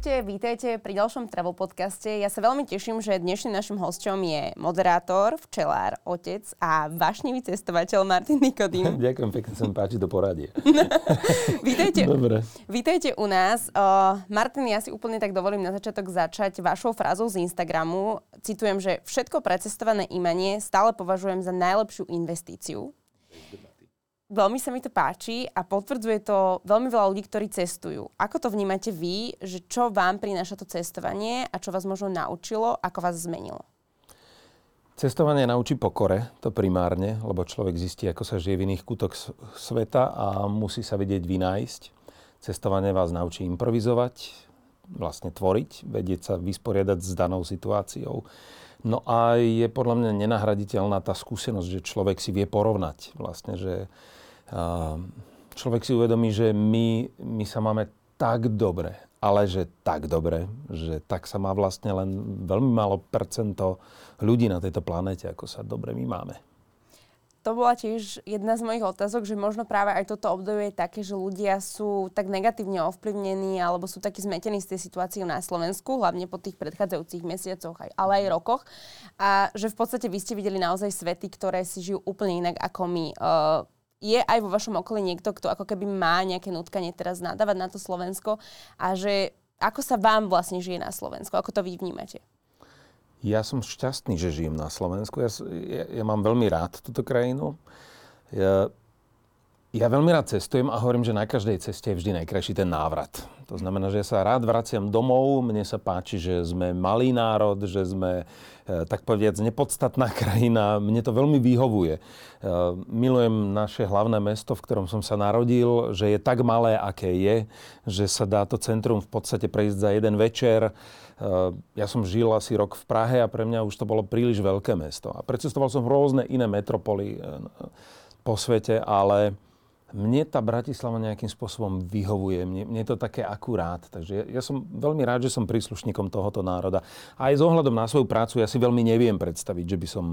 Ahojte, vítajte pri ďalšom travel podcaste. Ja sa veľmi teším, že dnešným našim hosťom je moderátor, včelár, otec a vášnivý cestovateľ Martin Nikodým. Ďakujem pekne, sa mi páči do poradie. vítajte, Dobre. vítajte u nás. Uh, Martin, ja si úplne tak dovolím na začiatok začať vašou frázou z Instagramu. Citujem, že všetko precestované imanie stále považujem za najlepšiu investíciu. Veľmi sa mi to páči a potvrdzuje to veľmi veľa ľudí, ktorí cestujú. Ako to vnímate vy, že čo vám prináša to cestovanie a čo vás možno naučilo, ako vás zmenilo? Cestovanie naučí pokore, to primárne, lebo človek zistí, ako sa žije v iných kútok sveta a musí sa vedieť vynájsť. Cestovanie vás naučí improvizovať, vlastne tvoriť, vedieť sa vysporiadať s danou situáciou. No a je podľa mňa nenahraditeľná tá skúsenosť, že človek si vie porovnať. Vlastne, že človek si uvedomí, že my, my sa máme tak dobre, ale že tak dobre, že tak sa má vlastne len veľmi málo percento ľudí na tejto planéte, ako sa dobre my máme. To bola tiež jedna z mojich otázok, že možno práve aj toto obdobie je také, že ľudia sú tak negatívne ovplyvnení alebo sú takí zmetení z tej situácie na Slovensku, hlavne po tých predchádzajúcich mesiacoch, ale aj rokoch. A že v podstate vy ste videli naozaj svety, ktoré si žijú úplne inak ako my. Je aj vo vašom okolí niekto, kto ako keby má nejaké nutkanie teraz nadávať na to Slovensko a že ako sa vám vlastne žije na Slovensku? Ako to vy vnímate? Ja som šťastný, že žijem na Slovensku. Ja, ja, ja mám veľmi rád túto krajinu. Ja, ja veľmi rád cestujem a hovorím, že na každej ceste je vždy najkrajší ten návrat. To znamená, že ja sa rád vraciam domov, mne sa páči, že sme malý národ, že sme E, tak povediac, nepodstatná krajina. Mne to veľmi vyhovuje. E, milujem naše hlavné mesto, v ktorom som sa narodil, že je tak malé, aké je, že sa dá to centrum v podstate prejsť za jeden večer. E, ja som žil asi rok v Prahe a pre mňa už to bolo príliš veľké mesto. A precestoval som rôzne iné metropoly po svete, ale mne tá Bratislava nejakým spôsobom vyhovuje. Mne, mne je to také akurát. Takže ja, ja som veľmi rád, že som príslušníkom tohoto národa. A aj s ohľadom na svoju prácu ja si veľmi neviem predstaviť, že by som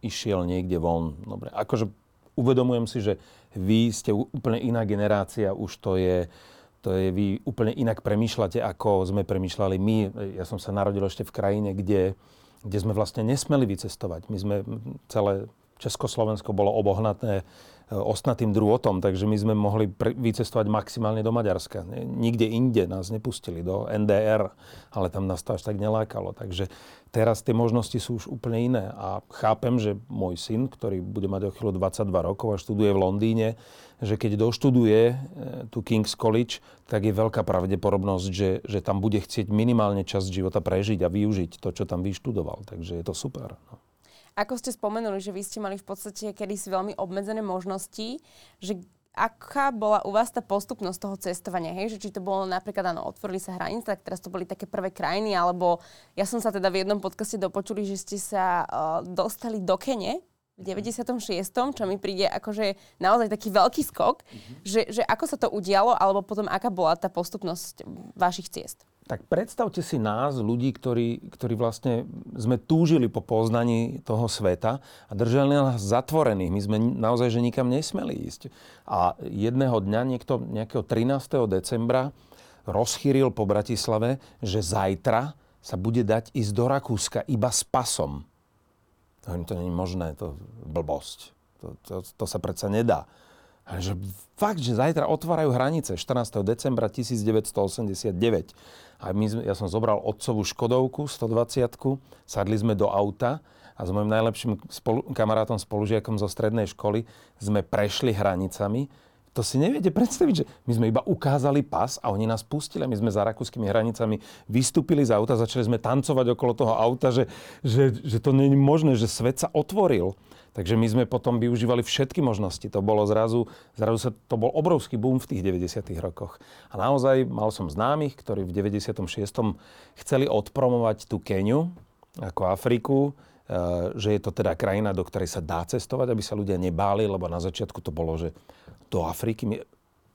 išiel niekde von. Dobre, akože uvedomujem si, že vy ste úplne iná generácia, už to je, to je, vy úplne inak premýšľate, ako sme premýšľali my. Ja som sa narodil ešte v krajine, kde, kde sme vlastne nesmeli vycestovať. My sme celé Československo bolo obohnaté Ostnatým drôtom, takže my sme mohli vycestovať maximálne do Maďarska. Nikde inde nás nepustili, do NDR, ale tam nás to až tak nelákalo. Takže teraz tie možnosti sú už úplne iné a chápem, že môj syn, ktorý bude mať o chvíľu 22 rokov a študuje v Londýne, že keď doštuduje e, tu King's College, tak je veľká pravdepodobnosť, že, že tam bude chcieť minimálne čas života prežiť a využiť to, čo tam vyštudoval. Takže je to super. No. Ako ste spomenuli, že vy ste mali v podstate kedysi veľmi obmedzené možnosti, že aká bola u vás tá postupnosť toho cestovania, hej? Že či to bolo napríklad, áno, otvorili sa hranice, tak teraz to boli také prvé krajiny, alebo ja som sa teda v jednom podcaste dopočuli, že ste sa uh, dostali do Kene v 96., čo mi príde akože naozaj taký veľký skok, mm-hmm. že, že ako sa to udialo, alebo potom aká bola tá postupnosť vašich ciest? Tak predstavte si nás, ľudí, ktorí, ktorí vlastne sme túžili po poznaní toho sveta a držali nás zatvorených. My sme naozaj, že nikam nesmeli ísť. A jedného dňa, niekto, nejakého 13. decembra, rozchýril po Bratislave, že zajtra sa bude dať ísť do Rakúska iba s pasom. To nie je možné, to blbosť. To, to, to sa predsa nedá. Ale že fakt, že zajtra otvárajú hranice 14. decembra 1989. A my, ja som zobral otcovú Škodovku 120 sadli sme do auta a s mojim najlepším spolu, kamarátom, spolužiakom zo strednej školy sme prešli hranicami. To si neviete predstaviť, že my sme iba ukázali pas a oni nás pustili. My sme za rakúskymi hranicami vystúpili z auta, začali sme tancovať okolo toho auta, že, že, že to nie je možné, že svet sa otvoril. Takže my sme potom využívali všetky možnosti. To bolo zrazu, zrazu sa, to bol obrovský boom v tých 90. rokoch. A naozaj mal som známych, ktorí v 96. chceli odpromovať tú Keniu ako Afriku, e, že je to teda krajina, do ktorej sa dá cestovať, aby sa ľudia nebáli, lebo na začiatku to bolo, že do Afriky, my,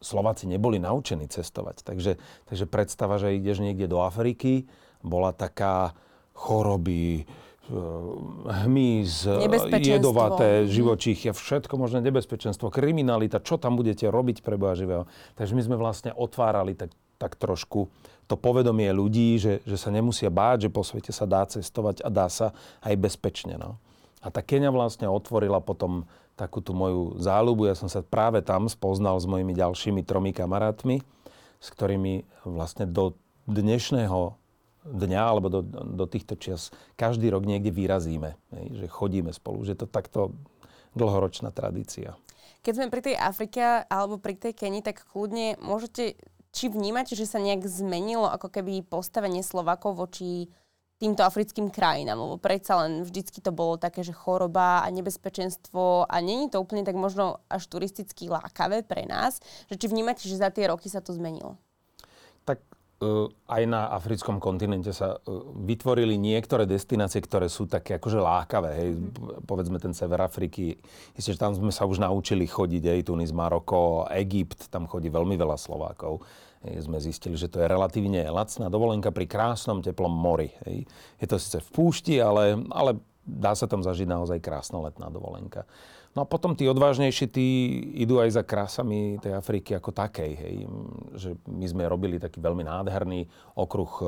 Slováci neboli naučení cestovať. Takže, takže predstava, že ideš niekde do Afriky, bola taká choroby, hmyz, jedovaté, živočíchy, všetko možné nebezpečenstvo, kriminalita, čo tam budete robiť pre Boha živého. Takže my sme vlastne otvárali tak, tak trošku to povedomie ľudí, že, že sa nemusia báť, že po svete sa dá cestovať a dá sa aj bezpečne. No. A tá Kenia vlastne otvorila potom takú tú moju záľubu. Ja som sa práve tam spoznal s mojimi ďalšími tromi kamarátmi, s ktorými vlastne do dnešného dňa alebo do, do týchto čias každý rok niekde vyrazíme. Že chodíme spolu. Že to takto dlhoročná tradícia. Keď sme pri tej Afrike alebo pri tej Kenii, tak kľudne môžete, či vnímate, že sa nejak zmenilo ako keby postavenie Slovakov voči týmto africkým krajinám, lebo predsa len vždycky to bolo také, že choroba a nebezpečenstvo a není to úplne tak možno až turisticky lákavé pre nás, že či vnímate, že za tie roky sa to zmenilo? Uh, aj na africkom kontinente sa uh, vytvorili niektoré destinácie, ktoré sú také akože lákavé. Hej. Povedzme ten sever Afriky. Isté, že tam sme sa už naučili chodiť, aj Tunis, Maroko, Egypt, tam chodí veľmi veľa Slovákov sme zistili, že to je relatívne lacná dovolenka pri krásnom teplom mori. Hej. Je to síce v púšti, ale, ale dá sa tam zažiť naozaj krásna letná dovolenka. No a potom tí odvážnejší, tí idú aj za krásami tej Afriky ako takej. Hej. Že my sme robili taký veľmi nádherný okruh e,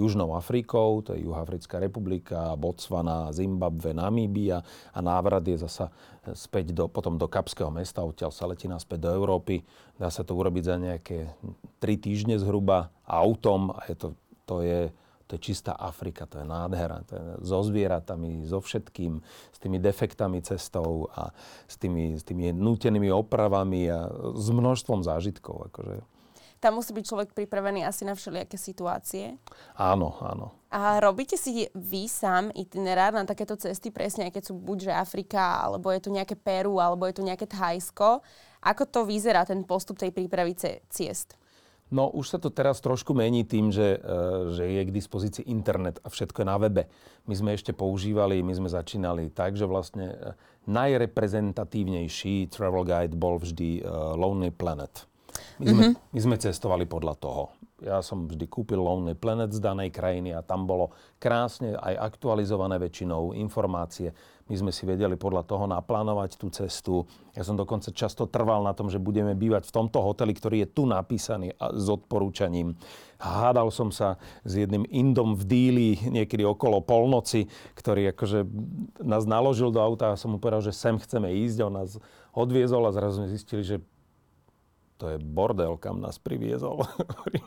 Južnou Afrikou, to je Juhafrická republika, Botswana, Zimbabwe, Namíbia a návrat je zasa späť do, potom do Kapského mesta, odtiaľ sa letí naspäť do Európy. Dá sa to urobiť za nejaké 3 týždne zhruba autom a je to, to je to je čistá Afrika, to je nádhera. To je so zvieratami, so všetkým, s tými defektami cestou a s tými, s tými nútenými opravami a s množstvom zážitkov. Akože. Tam musí byť človek pripravený asi na všelijaké situácie. Áno, áno. A robíte si vy sám itinerár na takéto cesty, presne aj keď sú buď že Afrika, alebo je to nejaké Peru, alebo je to nejaké Thajsko. Ako to vyzerá ten postup tej prípravy ciest? No už sa to teraz trošku mení tým, že, e, že je k dispozícii internet a všetko je na webe. My sme ešte používali, my sme začínali tak, že vlastne e, najreprezentatívnejší travel guide bol vždy uh, Lonely Planet. My sme, mm-hmm. my sme cestovali podľa toho. Ja som vždy kúpil Lonely Planet z danej krajiny a tam bolo krásne aj aktualizované väčšinou informácie my sme si vedeli podľa toho naplánovať tú cestu. Ja som dokonca často trval na tom, že budeme bývať v tomto hoteli, ktorý je tu napísaný a s odporúčaním. Hádal som sa s jedným Indom v díli niekedy okolo polnoci, ktorý akože nás naložil do auta a som mu povedal, že sem chceme ísť. On nás odviezol a zrazu sme zistili, že to je bordel, kam nás priviezol.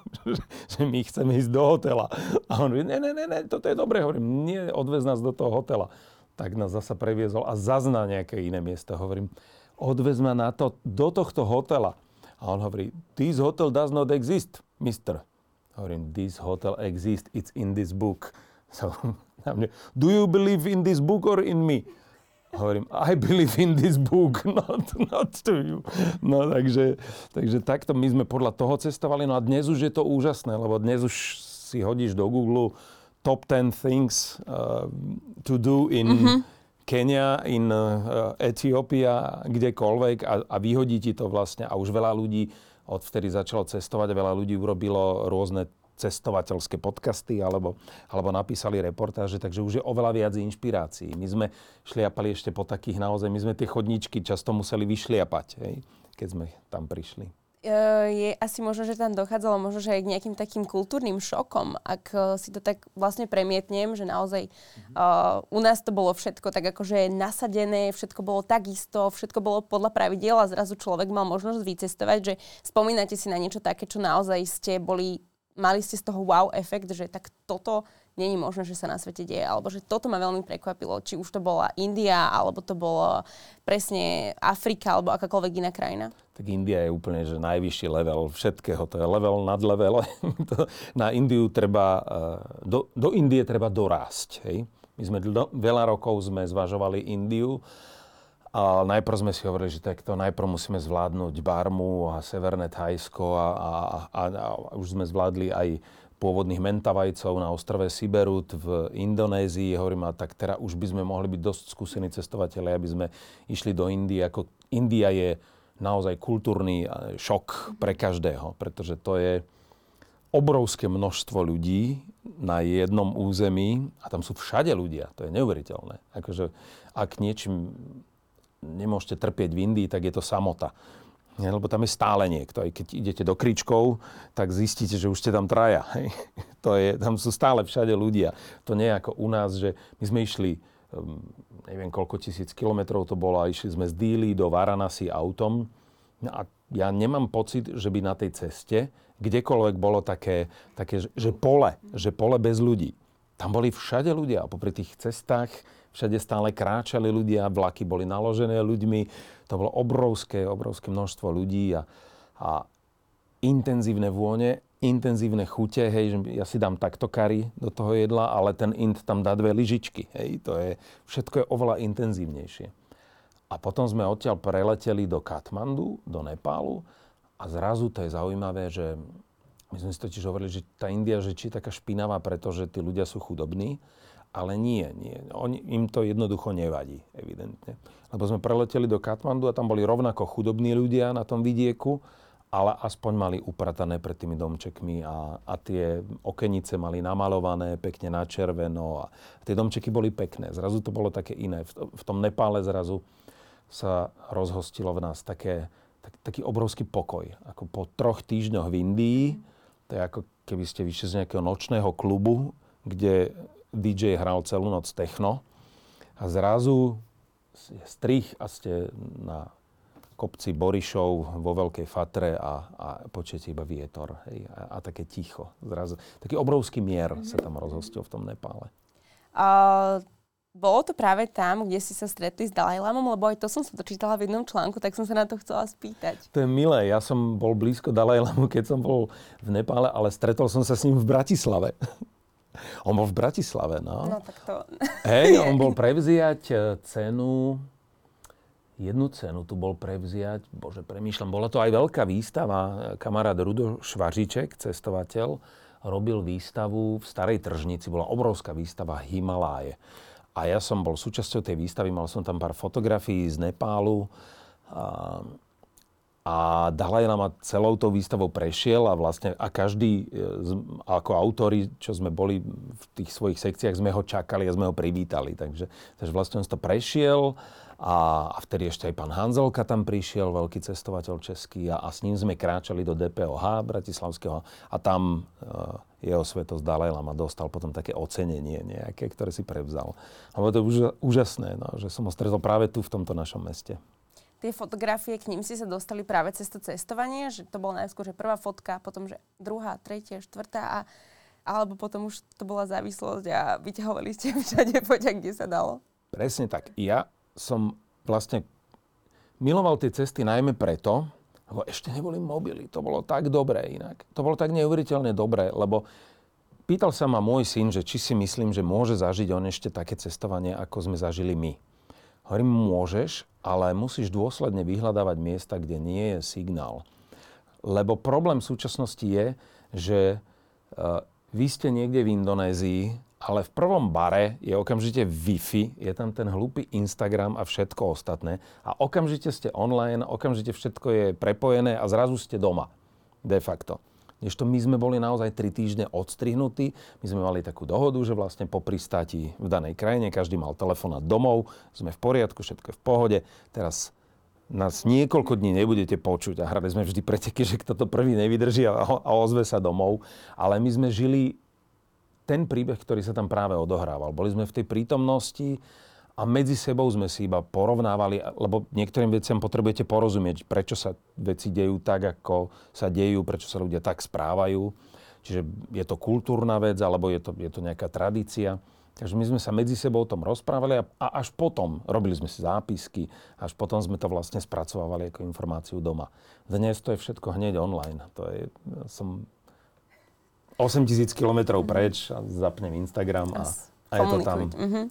že my chceme ísť do hotela. A on hovorí, ne, ne, ne, ne, toto je dobré. Hovorím, nie, odvez nás do toho hotela tak nás zasa previezol a zazná nejaké iné miesto. Hovorím, odvez ma na to, do tohto hotela. A on hovorí, this hotel does not exist, mister. Hovorím, this hotel exists, it's in this book. So, do you believe in this book or in me? Hovorím, I believe in this book, not, not to you. No takže, takže takto my sme podľa toho cestovali. No a dnes už je to úžasné, lebo dnes už si hodíš do Google top 10 things uh, to do in mm-hmm. Kenia, in uh, Etiópia, kdekoľvek a, a vyhodí ti to vlastne. A už veľa ľudí odvtedy začalo cestovať veľa ľudí urobilo rôzne cestovateľské podcasty alebo, alebo napísali reportáže, takže už je oveľa viac inšpirácií. My sme šliapali ešte po takých naozaj, my sme tie chodničky často museli vyšliapať, hej, keď sme tam prišli. Eh, je asi možno, že tam dochádzalo možno, že aj k nejakým takým kultúrnym šokom, ak eh, si to tak vlastne premietnem, že naozaj uh, u nás to bolo všetko tak akože nasadené, všetko bolo takisto, všetko bolo podľa pravidiel a zrazu človek mal možnosť vycestovať, že spomínate si na niečo také, čo naozaj ste boli, mali ste z toho wow efekt, že tak toto není možné, že sa na svete deje. Alebo že toto ma veľmi prekvapilo. Či už to bola India, alebo to bolo presne Afrika, alebo akákoľvek iná krajina. Tak India je úplne že najvyšší level všetkého. To je level nad level. na Indiu treba, eh, do, do Indie treba dorásť. Hej? My sme veľa rokov sme zvažovali Indiu. A najprv sme si hovorili, že takto najprv musíme zvládnuť Barmu a Severné Thajsko a, a, a, a už sme zvládli aj pôvodných mentavajcov na ostrove Siberut v Indonézii. Hovorím, a tak teraz už by sme mohli byť dosť skúsení cestovateľe, aby sme išli do Indie. Ako India je naozaj kultúrny šok pre každého, pretože to je obrovské množstvo ľudí na jednom území a tam sú všade ľudia. To je neuveriteľné. Akože, ak niečím nemôžete trpieť v Indii, tak je to samota. Nie, lebo tam je stále niekto. Aj keď idete do Kričkov, tak zistíte, že už ste tam traja. Hej. To je, tam sú stále všade ľudia. To nie je ako u nás, že my sme išli um, neviem koľko tisíc kilometrov to bolo a išli sme z Díly do Varanasi autom. No a ja nemám pocit, že by na tej ceste kdekoľvek bolo také, také že pole, že pole bez ľudí. Tam boli všade ľudia a popri tých cestách všade stále kráčali ľudia, vlaky boli naložené ľuďmi, to bolo obrovské, obrovské množstvo ľudí a, a intenzívne vône, intenzívne chute, hej, že ja si dám takto kary do toho jedla, ale ten int tam dá dve lyžičky, hej, to je, všetko je oveľa intenzívnejšie. A potom sme odtiaľ preleteli do Katmandu, do Nepálu a zrazu to je zaujímavé, že my sme si totiž hovorili, že tá India, že či je taká špinavá, pretože tí ľudia sú chudobní, ale nie, nie. Oni, im to jednoducho nevadí, evidentne. Lebo sme preleteli do Katmandu a tam boli rovnako chudobní ľudia na tom vidieku, ale aspoň mali upratané pred tými domčekmi a, a tie okenice mali namalované pekne na červeno a tie domčeky boli pekné. Zrazu to bolo také iné. V, v tom Nepále zrazu sa rozhostilo v nás také, tak, taký obrovský pokoj. Ako po troch týždňoch v Indii, to je ako keby ste vyšli z nejakého nočného klubu, kde DJ hral celú noc techno a zrazu je strich a ste na kopci Borišov vo Veľkej Fatre a, a počujete iba vietor hej, a, a také ticho. Zrazu, taký obrovský mier sa tam rozhostil v tom Nepále. Uh, bolo to práve tam, kde si sa stretli s Dalajlamom, lebo aj to som sa dočítala v jednom článku, tak som sa na to chcela spýtať. To je milé. Ja som bol blízko Dalajlamu, keď som bol v Nepále, ale stretol som sa s ním v Bratislave. On bol v Bratislave, no. No tak to... Hej, on bol prevziať e, cenu, jednu cenu tu bol prevziať, bože, premýšľam, bola to aj veľká výstava. Kamarát Rudo Švaříček, cestovateľ, robil výstavu v Starej tržnici, bola obrovská výstava Himaláje. A ja som bol súčasťou tej výstavy, mal som tam pár fotografií z Nepálu. A a Dalaj Lama celou tou výstavou prešiel a vlastne a každý e, ako autori, čo sme boli v tých svojich sekciách, sme ho čakali a sme ho privítali. Takže, takže vlastne on to prešiel a, a vtedy ešte aj pán Hanzelka tam prišiel, veľký cestovateľ český a, a s ním sme kráčali do DPOH Bratislavského a tam uh, jeho svetosť Dalaj Lama dostal potom také ocenenie nejaké, ktoré si prevzal. A bolo to úžasné, no, že som ho stretol práve tu v tomto našom meste tie fotografie, k ním si sa dostali práve cez to cestovanie, že to bolo najskôr, že prvá fotka, potom, že druhá, tretia, štvrtá a alebo potom už to bola závislosť a vyťahovali ste všade poďa, kde sa dalo? Presne tak. Ja som vlastne miloval tie cesty najmä preto, lebo ešte neboli mobily. To bolo tak dobré inak. To bolo tak neuveriteľne dobré, lebo pýtal sa ma môj syn, že či si myslím, že môže zažiť on ešte také cestovanie, ako sme zažili my. Hovorím, môžeš, ale musíš dôsledne vyhľadávať miesta, kde nie je signál. Lebo problém v súčasnosti je, že uh, vy ste niekde v Indonézii, ale v prvom bare je okamžite Wi-Fi, je tam ten hlúpy Instagram a všetko ostatné a okamžite ste online, okamžite všetko je prepojené a zrazu ste doma. De facto. Kdežto my sme boli naozaj 3 týždne odstrihnutí. My sme mali takú dohodu, že vlastne po pristáti v danej krajine každý mal telefón domov, sme v poriadku, všetko je v pohode. Teraz nás niekoľko dní nebudete počuť a hrali sme vždy preteky, že kto to prvý nevydrží a, a ozve sa domov. Ale my sme žili ten príbeh, ktorý sa tam práve odohrával. Boli sme v tej prítomnosti, a medzi sebou sme si iba porovnávali, lebo niektorým veciam potrebujete porozumieť, prečo sa veci dejú tak, ako sa dejú, prečo sa ľudia tak správajú. Čiže je to kultúrna vec, alebo je to, je to nejaká tradícia. Takže my sme sa medzi sebou o tom rozprávali a, a až potom robili sme si zápisky, až potom sme to vlastne spracovávali ako informáciu doma. Dnes to je všetko hneď online. To je, som 8000 kilometrov preč a zapnem Instagram a, a je to tam. Mm-hmm.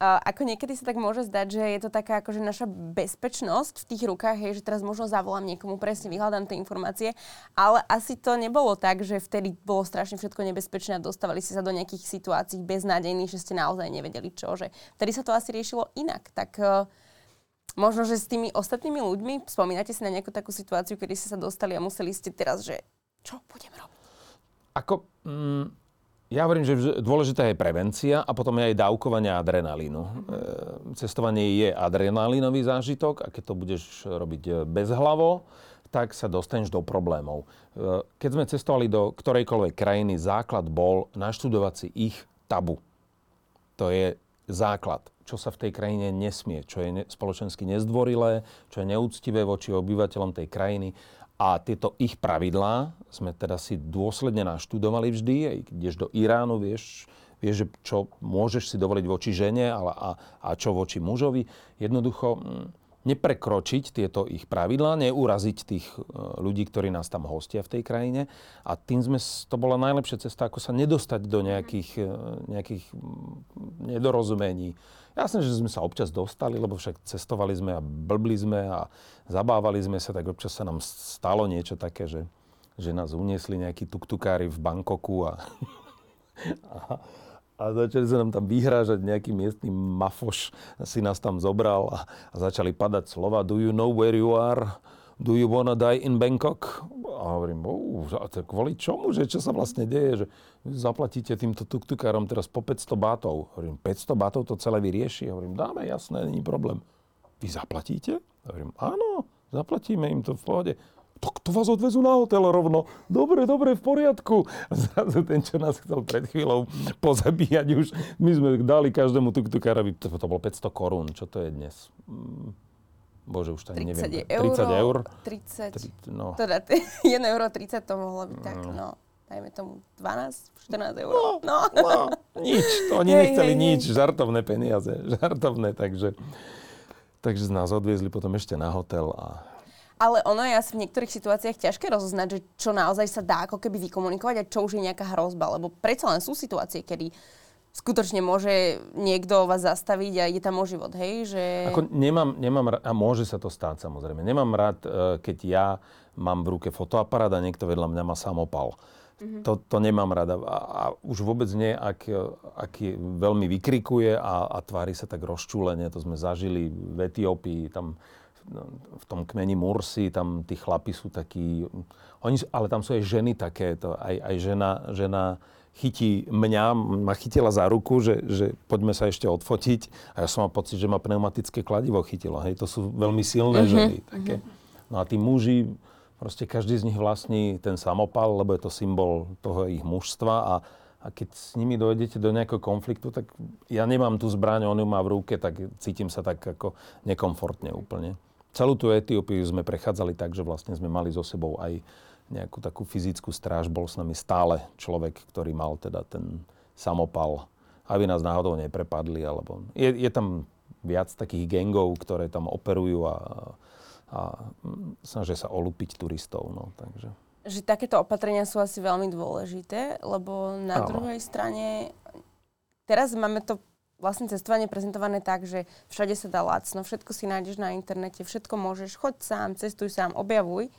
Ako niekedy sa tak môže zdať, že je to taká akože naša bezpečnosť v tých rukách, hej, že teraz možno zavolám niekomu, presne vyhľadám tie informácie, ale asi to nebolo tak, že vtedy bolo strašne všetko nebezpečné a dostávali ste sa do nejakých situácií beznádejných, že ste naozaj nevedeli čo, že vtedy sa to asi riešilo inak. Tak uh, možno, že s tými ostatnými ľuďmi, spomínate si na nejakú takú situáciu, kedy ste sa dostali a museli ste teraz, že čo budem robiť? Ako, mm, ja hovorím, že dôležitá je prevencia a potom je aj dávkovanie adrenalínu. Mm-hmm. cestovanie je adrenalínový zážitok a keď to budeš robiť bezhlavo, tak sa dostaneš do problémov. E, keď sme cestovali do ktorejkoľvek krajiny, základ bol naštudovať si ich tabu. To je základ, čo sa v tej krajine nesmie, čo je spoločensky nezdvorilé, čo je neúctivé voči obyvateľom tej krajiny. A tieto ich pravidlá sme teda si dôsledne naštudovali vždy. Ideš do Iránu, vieš, vieš, čo môžeš si dovoliť voči žene a, a, a čo voči mužovi. Jednoducho mm, neprekročiť tieto ich pravidlá, neuraziť tých e, ľudí, ktorí nás tam hostia v tej krajine. A tým sme, to bola najlepšia cesta, ako sa nedostať do nejakých, e, nejakých nedorozumení. Jasné, že sme sa občas dostali, lebo však cestovali sme a blbli sme a zabávali sme sa, tak občas sa nám stalo niečo také, že, že nás uniesli nejakí tuktukári v Bankoku a, a a začali sa nám tam vyhrážať nejaký miestny mafoš, si nás tam zobral a, a začali padať slova Do you know where you are? Do you wanna die in Bangkok? A hovorím, tak kvôli čomu, že čo sa vlastne deje, že zaplatíte týmto tuktukárom teraz po 500 bátov. Hovorím, 500 bátov to celé vyrieši? Hovorím, dáme, jasné, není problém. Vy zaplatíte? Hovorím, áno, zaplatíme im to v pohode tak to vás odvezú na hotel rovno. Dobre, dobre, v poriadku. A zrazu ten, čo nás chcel pred chvíľou pozabíjať už, my sme dali každému tuktukárovi, to, to bolo 500 korún, čo to je dnes? Mm, bože, už tak neviem. Euro, 30 eur? 30, 30 no. Teda 1 euro 30 to mohlo byť tak, mm. no. Dajme tomu 12, 14 eur. No, no. no nič, to oni hej, nechceli hej, nič, hej. žartovné peniaze, žartovné, takže, takže nás odviezli potom ešte na hotel a ale ono je asi v niektorých situáciách ťažké rozoznať, že čo naozaj sa dá ako keby vykomunikovať a čo už je nejaká hrozba. Lebo predsa len sú situácie, kedy skutočne môže niekto vás zastaviť a ide tam o život, hej? Že... Ako nemám, nemám rád, a môže sa to stáť samozrejme, nemám rád, e, keď ja mám v ruke fotoaparát a niekto vedľa mňa má samopal. Mm-hmm. To, to nemám rada. A, a už vôbec nie, ak, ak veľmi vykrikuje a, a tvári sa tak rozčúlenie. To sme zažili v Etiópii, tam v tom kmeni Mursi, tam tí chlapi sú takí, oni, ale tam sú aj ženy takéto, aj, aj žena, žena chytí mňa, ma chytila za ruku, že, že poďme sa ešte odfotiť a ja som mal pocit, že ma pneumatické kladivo chytilo. Hej, to sú veľmi silné mm-hmm. ženy. Také. No a tí muži, proste každý z nich vlastní ten samopal, lebo je to symbol toho ich mužstva a, a keď s nimi dojdete do nejakého konfliktu, tak ja nemám tú zbraň, on ju má v ruke, tak cítim sa tak ako nekomfortne úplne. Celú tú Etiópiu sme prechádzali tak, že vlastne sme mali so sebou aj nejakú takú fyzickú stráž. Bol s nami stále človek, ktorý mal teda ten samopal, aby nás náhodou neprepadli. Alebo... Je, je tam viac takých gengov, ktoré tam operujú a, a snažia sa olúpiť turistov. No, takže. Že takéto opatrenia sú asi veľmi dôležité, lebo na Áno. druhej strane teraz máme to vlastne cestovanie prezentované tak, že všade sa dá lacno, všetko si nájdeš na internete, všetko môžeš, choď sám, cestuj sám, objavuj.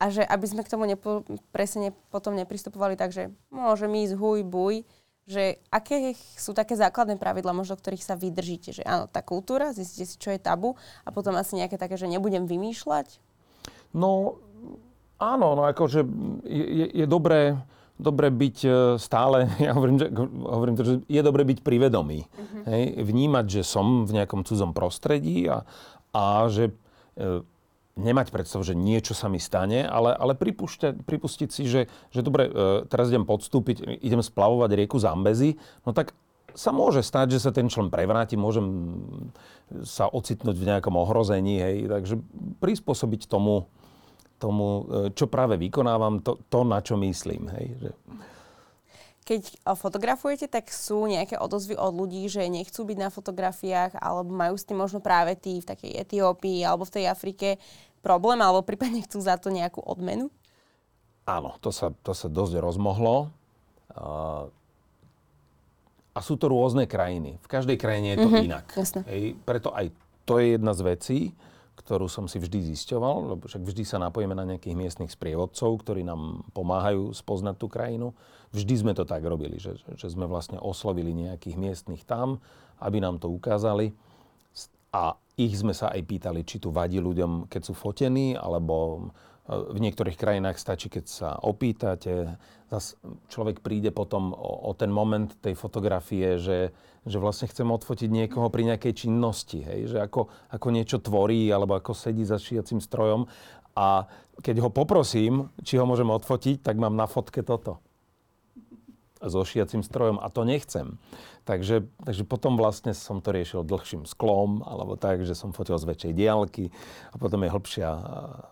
A že aby sme k tomu nepo, presne potom nepristupovali tak, že môžem ísť huj, buj, že aké sú také základné pravidla, možno ktorých sa vydržíte. Že áno, tá kultúra, zistíte si, čo je tabu a potom asi nejaké také, že nebudem vymýšľať? No, áno, no akože je, je, je dobré dobre byť e, stále, ja hovorím, že, hovorím to, že je dobre byť privedomý. Uh-huh. Hej, vnímať, že som v nejakom cudzom prostredí a, a že e, nemať predstav, že niečo sa mi stane, ale, ale pripustiť si, že, že dobre, e, teraz idem podstúpiť, idem splavovať rieku Zambezi, no tak sa môže stať, že sa ten člen prevráti, môžem sa ocitnúť v nejakom ohrození, hej, takže prispôsobiť tomu, tomu, e, čo práve vykonávam, to, to na čo myslím. Hej, že... Keď fotografujete, tak sú nejaké odozvy od ľudí, že nechcú byť na fotografiách, alebo majú s tým možno práve tí v takej Etiópii alebo v tej Afrike problém, alebo prípadne chcú za to nejakú odmenu? Áno, to sa, to sa dosť rozmohlo. A sú to rôzne krajiny. V každej krajine je to mm-hmm, inak. Hej, preto aj to je jedna z vecí, ktorú som si vždy zisťoval, lebo však vždy sa napojíme na nejakých miestnych sprievodcov, ktorí nám pomáhajú spoznať tú krajinu. Vždy sme to tak robili, že, že sme vlastne oslovili nejakých miestnych tam, aby nám to ukázali. A ich sme sa aj pýtali, či tu vadí ľuďom, keď sú fotení, alebo v niektorých krajinách stačí, keď sa opýtate. Zas človek príde potom o, o ten moment tej fotografie, že, že vlastne chcem odfotiť niekoho pri nejakej činnosti. Hej? Že ako, ako niečo tvorí, alebo ako sedí za šijacím strojom. A keď ho poprosím, či ho môžem odfotiť, tak mám na fotke toto so šiacím strojom a to nechcem. Takže, takže potom vlastne som to riešil dlhším sklom, alebo tak, že som fotil z väčšej diálky a potom je hĺbšia,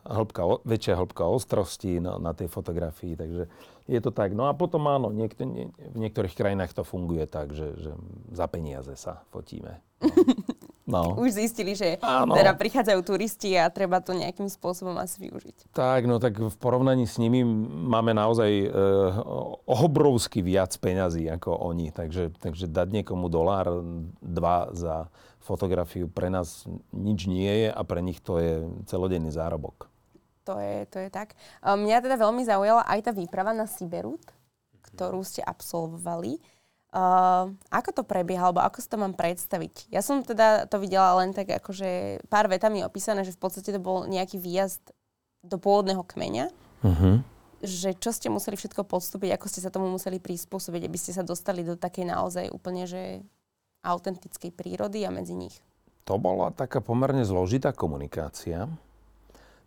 hĺbka, väčšia hĺbka ostrosti na, na tej fotografii. Takže je to tak. No a potom áno, niekto, nie, v niektorých krajinách to funguje tak, že, že za peniaze sa fotíme. No. No. Už zistili, že Áno. teda prichádzajú turisti a treba to nejakým spôsobom asi využiť. Tak, no tak v porovnaní s nimi máme naozaj e, obrovsky viac peňazí ako oni. Takže, takže dať niekomu dolár, dva za fotografiu pre nás nič nie je a pre nich to je celodenný zárobok. To je, to je tak. Mňa teda veľmi zaujala aj tá výprava na Siberut, ktorú ste absolvovali. Uh, ako to prebieha, alebo ako si to mám predstaviť? Ja som teda to videla len tak akože pár vetami opísané, že v podstate to bol nejaký výjazd do pôvodného kmeňa. Uh-huh. Že čo ste museli všetko podstúpiť, ako ste sa tomu museli prispôsobiť, aby ste sa dostali do takej naozaj úplne, že autentickej prírody a medzi nich. To bola taká pomerne zložitá komunikácia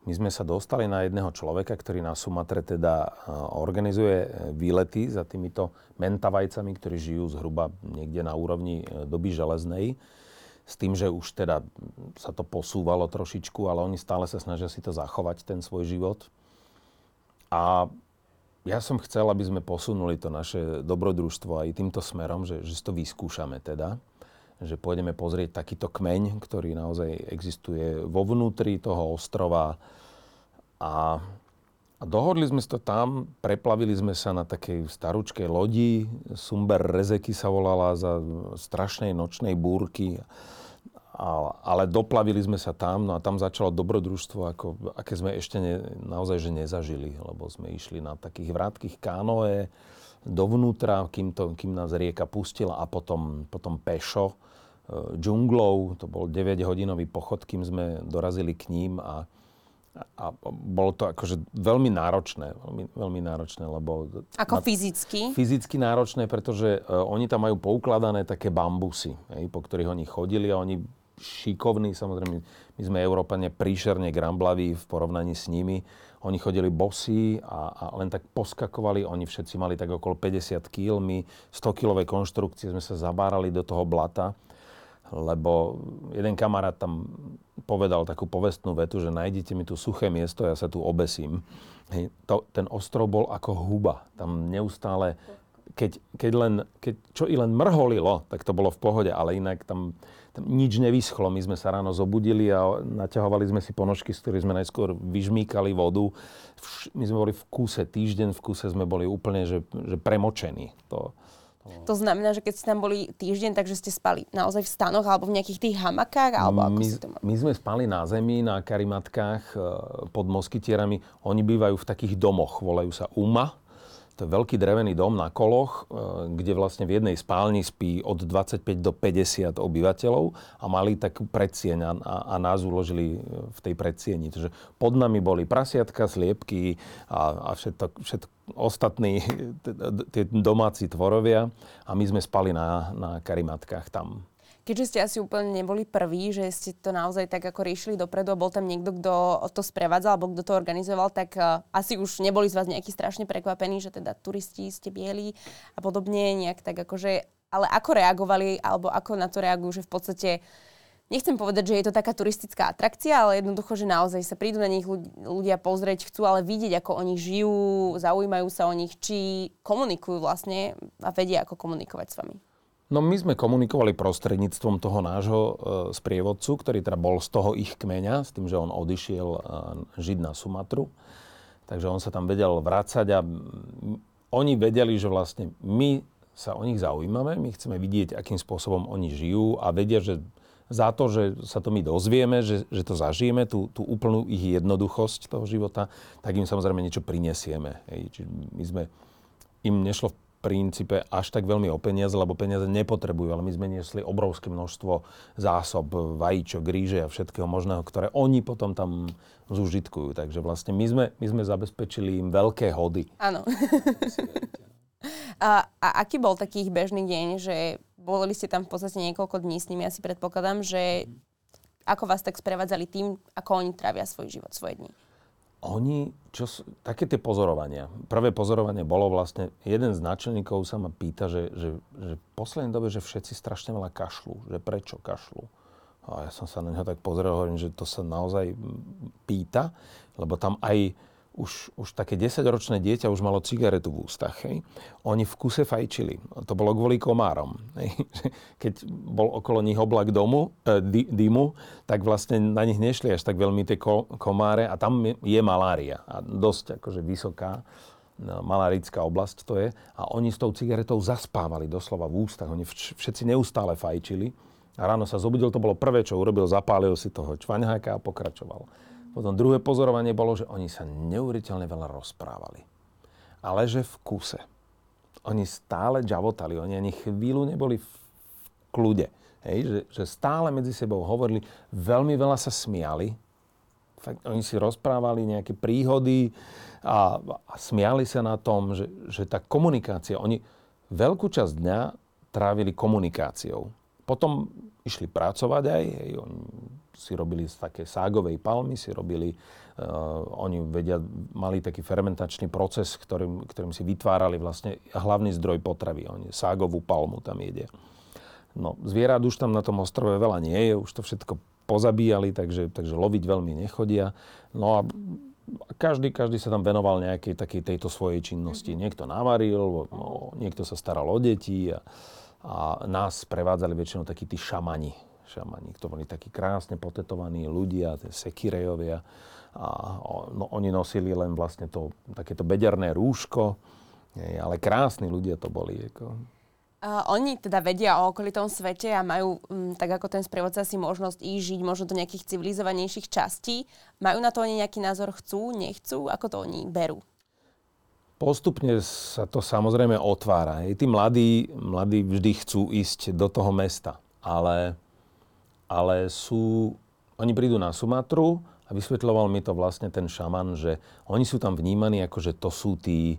my sme sa dostali na jedného človeka, ktorý na Sumatre teda e, organizuje e, výlety za týmito mentavajcami, ktorí žijú zhruba niekde na úrovni e, doby železnej. S tým, že už teda sa to posúvalo trošičku, ale oni stále sa snažia si to zachovať, ten svoj život. A ja som chcel, aby sme posunuli to naše dobrodružstvo aj týmto smerom, že, že si to vyskúšame teda že pôjdeme pozrieť takýto kmeň, ktorý naozaj existuje vo vnútri toho ostrova. A, a dohodli sme to tam, preplavili sme sa na takej starúčkej lodi, Sumber Rezeky sa volala za strašnej nočnej búrky. A, ale doplavili sme sa tam, no a tam začalo dobrodružstvo, ako, aké sme ešte ne, naozaj že nezažili, lebo sme išli na takých vrátkých kánoe dovnútra, kým, to, kým nás rieka pustila a potom, potom pešo džunglou. To bol 9-hodinový pochod, kým sme dorazili k ním a, a bolo to akože veľmi náročné, veľmi, veľmi náročné, lebo... Ako na, fyzicky? Fyzicky náročné, pretože uh, oni tam majú poukladané také bambusy, hej, po ktorých oni chodili a oni šikovní, samozrejme, my sme Európane príšerne gramblaví v porovnaní s nimi. Oni chodili bosí a, a len tak poskakovali, oni všetci mali tak okolo 50 kg, my 100-kilové konštrukcie sme sa zabárali do toho blata lebo jeden kamarát tam povedal takú povestnú vetu, že nájdete mi tu suché miesto, ja sa tu obesím. Hej, to, ten ostrov bol ako huba. Tam neustále, keď, keď len, keď čo i len mrholilo, tak to bolo v pohode, ale inak tam, tam nič nevyschlo. My sme sa ráno zobudili a naťahovali sme si ponožky, z ktorých sme najskôr vyžmýkali vodu. My sme boli v kúse, týždeň v kúse sme boli úplne že, že premočení. To, to znamená, že keď ste tam boli týždeň, takže ste spali naozaj v stanoch alebo v nejakých tých hamakách? Alebo ako my, to my sme spali na zemi, na karimatkách e, pod moskytierami. Oni bývajú v takých domoch, volajú sa UMA. To je veľký drevený dom na koloch, e, kde vlastne v jednej spálni spí od 25 do 50 obyvateľov a mali takú predsieň a, a nás uložili v tej predsieni. Takže pod nami boli prasiatka, sliepky a, a všetko, všetko ostatní tie domáci tvorovia a my sme spali na, na karimatkách tam. Keďže ste asi úplne neboli prví, že ste to naozaj tak ako riešili dopredu a bol tam niekto, kto to sprevádzal alebo kto to organizoval, tak uh, asi už neboli z vás nejakí strašne prekvapení, že teda turisti ste bieli a podobne, nejak tak akože... Ale ako reagovali, alebo ako na to reagujú, že v podstate nechcem povedať, že je to taká turistická atrakcia, ale jednoducho, že naozaj sa prídu na nich ľudia pozrieť, chcú ale vidieť, ako oni žijú, zaujímajú sa o nich, či komunikujú vlastne a vedia, ako komunikovať s vami. No my sme komunikovali prostredníctvom toho nášho e, sprievodcu, ktorý teda bol z toho ich kmeňa, s tým, že on odišiel e, žiť na Sumatru. Takže on sa tam vedel vrácať a oni vedeli, že vlastne my sa o nich zaujímame, my chceme vidieť, akým spôsobom oni žijú a vedia, že za to, že sa to my dozvieme, že, že to zažijeme, tú, tú úplnú ich jednoduchosť toho života, tak im samozrejme niečo prinesieme. Hej. Čiže my sme, im nešlo v princípe až tak veľmi o peniaze, lebo peniaze nepotrebujú, ale my sme niesli obrovské množstvo zásob, vajíčok, ríže a všetkého možného, ktoré oni potom tam zúžitkujú. Takže vlastne my sme, my sme zabezpečili im veľké hody. Áno. a, a aký bol taký ich bežný deň, že boli ste tam v podstate niekoľko dní s nimi, ja si predpokladám, že ako vás tak sprevádzali tým, ako oni trávia svoj život, svoje dni? Oni, čo, také tie pozorovania. Prvé pozorovanie bolo vlastne, jeden z náčelníkov sa ma pýta, že, že, že v poslednej dobe, že všetci strašne veľa kašľú. Že prečo kašľú? A ja som sa na neho tak pozrel, hovorím, že to sa naozaj pýta, lebo tam aj už, už také 10-ročné dieťa už malo cigaretu v ústach. Hej. Oni v kuse fajčili. To bolo kvôli komárom. Hej. Keď bol okolo nich oblak domu, e, dymu, tak vlastne na nich nešli až tak veľmi tie komáre a tam je, malária. A dosť akože vysoká no, malárická oblasť to je. A oni s tou cigaretou zaspávali doslova v ústach. Oni všetci neustále fajčili. A ráno sa zobudil, to bolo prvé, čo urobil, zapálil si toho čvaňháka a pokračoval. Potom druhé pozorovanie bolo, že oni sa neuveriteľne veľa rozprávali. Ale že v kuse. Oni stále džavotali, oni ani chvíľu neboli v kľude. Hej, že, že stále medzi sebou hovorili, veľmi veľa sa smiali. Fakt, oni si rozprávali nejaké príhody a, a smiali sa na tom, že, že tá komunikácia, oni veľkú časť dňa trávili komunikáciou. Potom išli pracovať aj, hej, oni si robili z také ságovej palmy, si robili, uh, oni vedia, mali taký fermentačný proces, ktorým, ktorým si vytvárali vlastne hlavný zdroj potravy. Oni ságovú palmu tam jedia. No, zvierat už tam na tom ostrove veľa nie je, už to všetko pozabíjali, takže, takže loviť veľmi nechodia. No a každý, každý sa tam venoval nejakej takej tejto svojej činnosti. Niekto navaril, no, niekto sa staral o deti a, a nás prevádzali väčšinou takí tí šamani, šamani, to boli takí krásne potetovaní ľudia, sekirejovia. A no, oni nosili len vlastne to, takéto bederné rúško, ale krásni ľudia to boli. Ako. Uh, oni teda vedia o okolitom svete a majú, um, tak ako ten sprievodca, si možnosť ísť žiť možno do nejakých civilizovanejších častí. Majú na to oni nejaký názor? Chcú, nechcú? Ako to oni berú? Postupne sa to samozrejme otvára. Tí mladí, mladí vždy chcú ísť do toho mesta. Ale ale sú, oni prídu na Sumatru a vysvetľoval mi to vlastne ten šaman, že oni sú tam vnímaní ako, že to sú tí,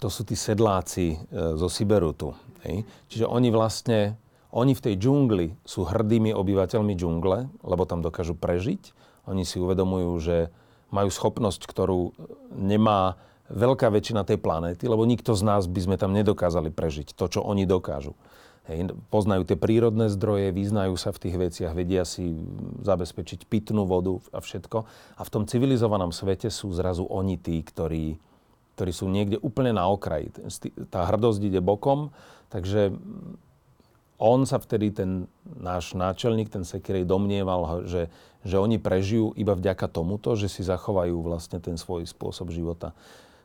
to sú tí sedláci e, zo Siberu tu. Hej? Čiže oni vlastne, oni v tej džungli sú hrdými obyvateľmi džungle, lebo tam dokážu prežiť. Oni si uvedomujú, že majú schopnosť, ktorú nemá veľká väčšina tej planéty, lebo nikto z nás by sme tam nedokázali prežiť to, čo oni dokážu. Hej, poznajú tie prírodné zdroje, vyznajú sa v tých veciach, vedia si zabezpečiť pitnú vodu a všetko. A v tom civilizovanom svete sú zrazu oni tí, ktorí, ktorí sú niekde úplne na okraji. Tá hrdosť ide bokom, takže on sa vtedy, ten náš náčelník, ten Sekirej, domnieval, že, že oni prežijú iba vďaka tomuto, že si zachovajú vlastne ten svoj spôsob života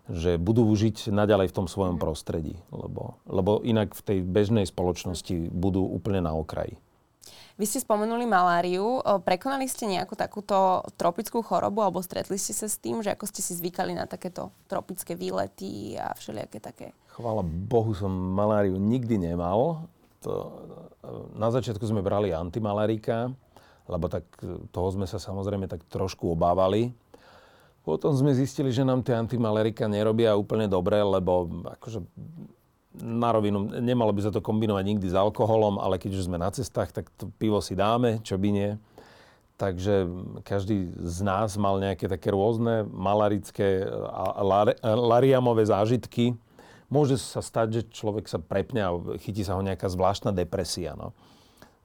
že budú žiť naďalej v tom svojom prostredí, lebo, lebo inak v tej bežnej spoločnosti budú úplne na okraji. Vy ste spomenuli maláriu. Prekonali ste nejakú takúto tropickú chorobu alebo stretli ste sa s tým, že ako ste si zvykali na takéto tropické výlety a všelijaké také? Chvála Bohu som maláriu nikdy nemal. To, na začiatku sme brali antimalárika, lebo tak toho sme sa samozrejme tak trošku obávali potom sme zistili, že nám tie antimalerika nerobia úplne dobre, lebo akože na rovinu, nemalo by sa to kombinovať nikdy s alkoholom, ale keď už sme na cestách, tak to pivo si dáme, čo by nie. Takže každý z nás mal nejaké také rôzne malarické a lariamové zážitky. Môže sa stať, že človek sa prepne a chytí sa ho nejaká zvláštna depresia. No.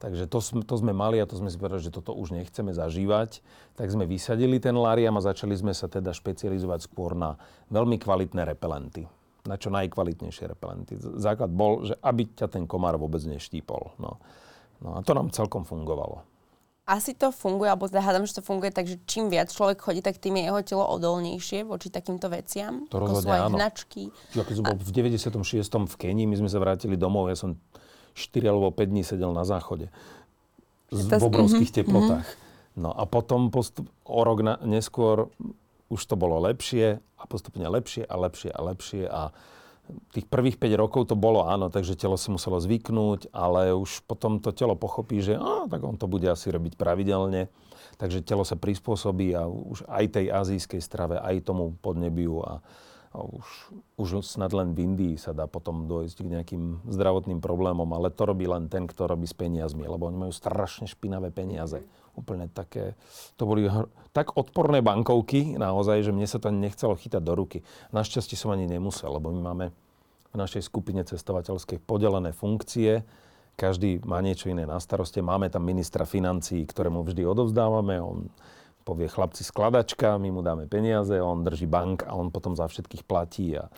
Takže to, to sme mali a to sme si povedali, že toto už nechceme zažívať. Tak sme vysadili ten lariam a začali sme sa teda špecializovať skôr na veľmi kvalitné repelenty. Na čo najkvalitnejšie repelenty. Základ bol, že aby ťa ten komár vôbec neštípol. No. no a to nám celkom fungovalo. Asi to funguje, alebo teda hádam, že to funguje tak, že čím viac človek chodí, tak tým je jeho telo odolnejšie voči takýmto veciam. To rozhodne áno. Hnačky. Ja keď som bol v 96. v Kenii, my sme sa vrátili domov, ja som 4 alebo 5 dní sedel na záchode. Z, v obrovských mm-hmm, teplotách. No a potom postup, o rok na, neskôr už to bolo lepšie a postupne lepšie a lepšie a lepšie a tých prvých 5 rokov to bolo áno, takže telo si muselo zvyknúť, ale už potom to telo pochopí, že á, tak on to bude asi robiť pravidelne. Takže telo sa prispôsobí a už aj tej azijskej strave, aj tomu podnebiu a, už, už snad len v Indii sa dá potom dojsť k nejakým zdravotným problémom, ale to robí len ten, kto robí s peniazmi, lebo oni majú strašne špinavé peniaze. úplne také, to boli hr- tak odporné bankovky naozaj, že mne sa to nechcelo chytať do ruky. Našťastie som ani nemusel, lebo my máme v našej skupine cestovateľskej podelené funkcie. Každý má niečo iné na staroste. Máme tam ministra financií, ktorému vždy odovzdávame. On povie chlapci skladačka, my mu dáme peniaze, on drží bank a on potom za všetkých platí a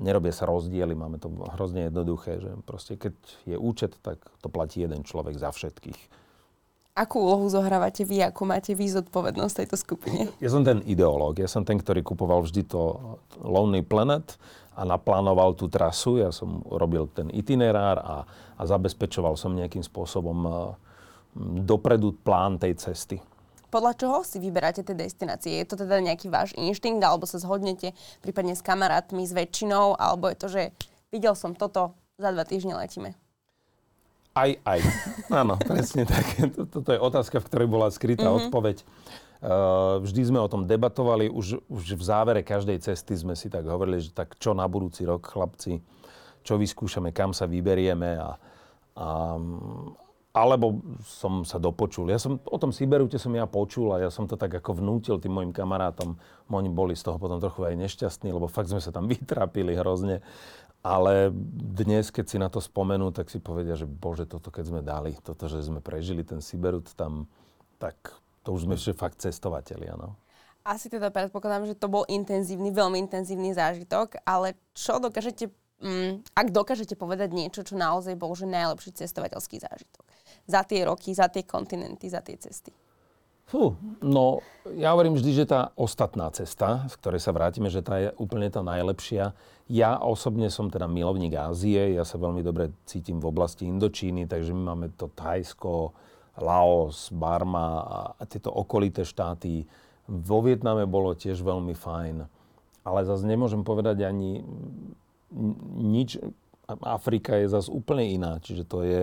nerobia sa rozdiely, máme to hrozne jednoduché, že proste keď je účet, tak to platí jeden človek za všetkých. Akú úlohu zohrávate vy, akú máte vy zodpovednosť tejto skupine? Ja som ten ideológ, ja som ten, ktorý kupoval vždy to Lonely Planet a naplánoval tú trasu, ja som robil ten itinerár a, a zabezpečoval som nejakým spôsobom eh, dopredu plán tej cesty. Podľa čoho si vyberáte tie destinácie? Je to teda nejaký váš inštinkt, alebo sa zhodnete prípadne s kamarátmi, s väčšinou, alebo je to, že videl som toto, za dva týždne letíme? Aj, aj. Áno, presne tak. Toto je otázka, v ktorej bola skrytá mm-hmm. odpoveď. Uh, vždy sme o tom debatovali, už, už v závere každej cesty sme si tak hovorili, že tak čo na budúci rok, chlapci, čo vyskúšame, kam sa vyberieme a, a alebo som sa dopočul. Ja som o tom Siberute som ja počul a ja som to tak ako vnútil tým mojim kamarátom. Oni boli z toho potom trochu aj nešťastní, lebo fakt sme sa tam vytrápili hrozne. Ale dnes, keď si na to spomenú, tak si povedia, že bože, toto keď sme dali, toto, že sme prežili ten Siberut tam, tak to už sme všetci fakt cestovatelia, no. Asi teda predpokladám, že to bol intenzívny, veľmi intenzívny zážitok, ale čo dokážete, mm, ak dokážete povedať niečo, čo naozaj bol že najlepší cestovateľský zážitok za tie roky, za tie kontinenty, za tie cesty? Fú, no ja hovorím vždy, že tá ostatná cesta, z ktorej sa vrátime, že tá je úplne tá najlepšia. Ja osobne som teda milovník Ázie, ja sa veľmi dobre cítim v oblasti Indočíny, takže my máme to Thajsko, Laos, Barma a tieto okolité štáty. Vo Vietname bolo tiež veľmi fajn. Ale zase nemôžem povedať ani nič. Afrika je zase úplne iná, čiže to je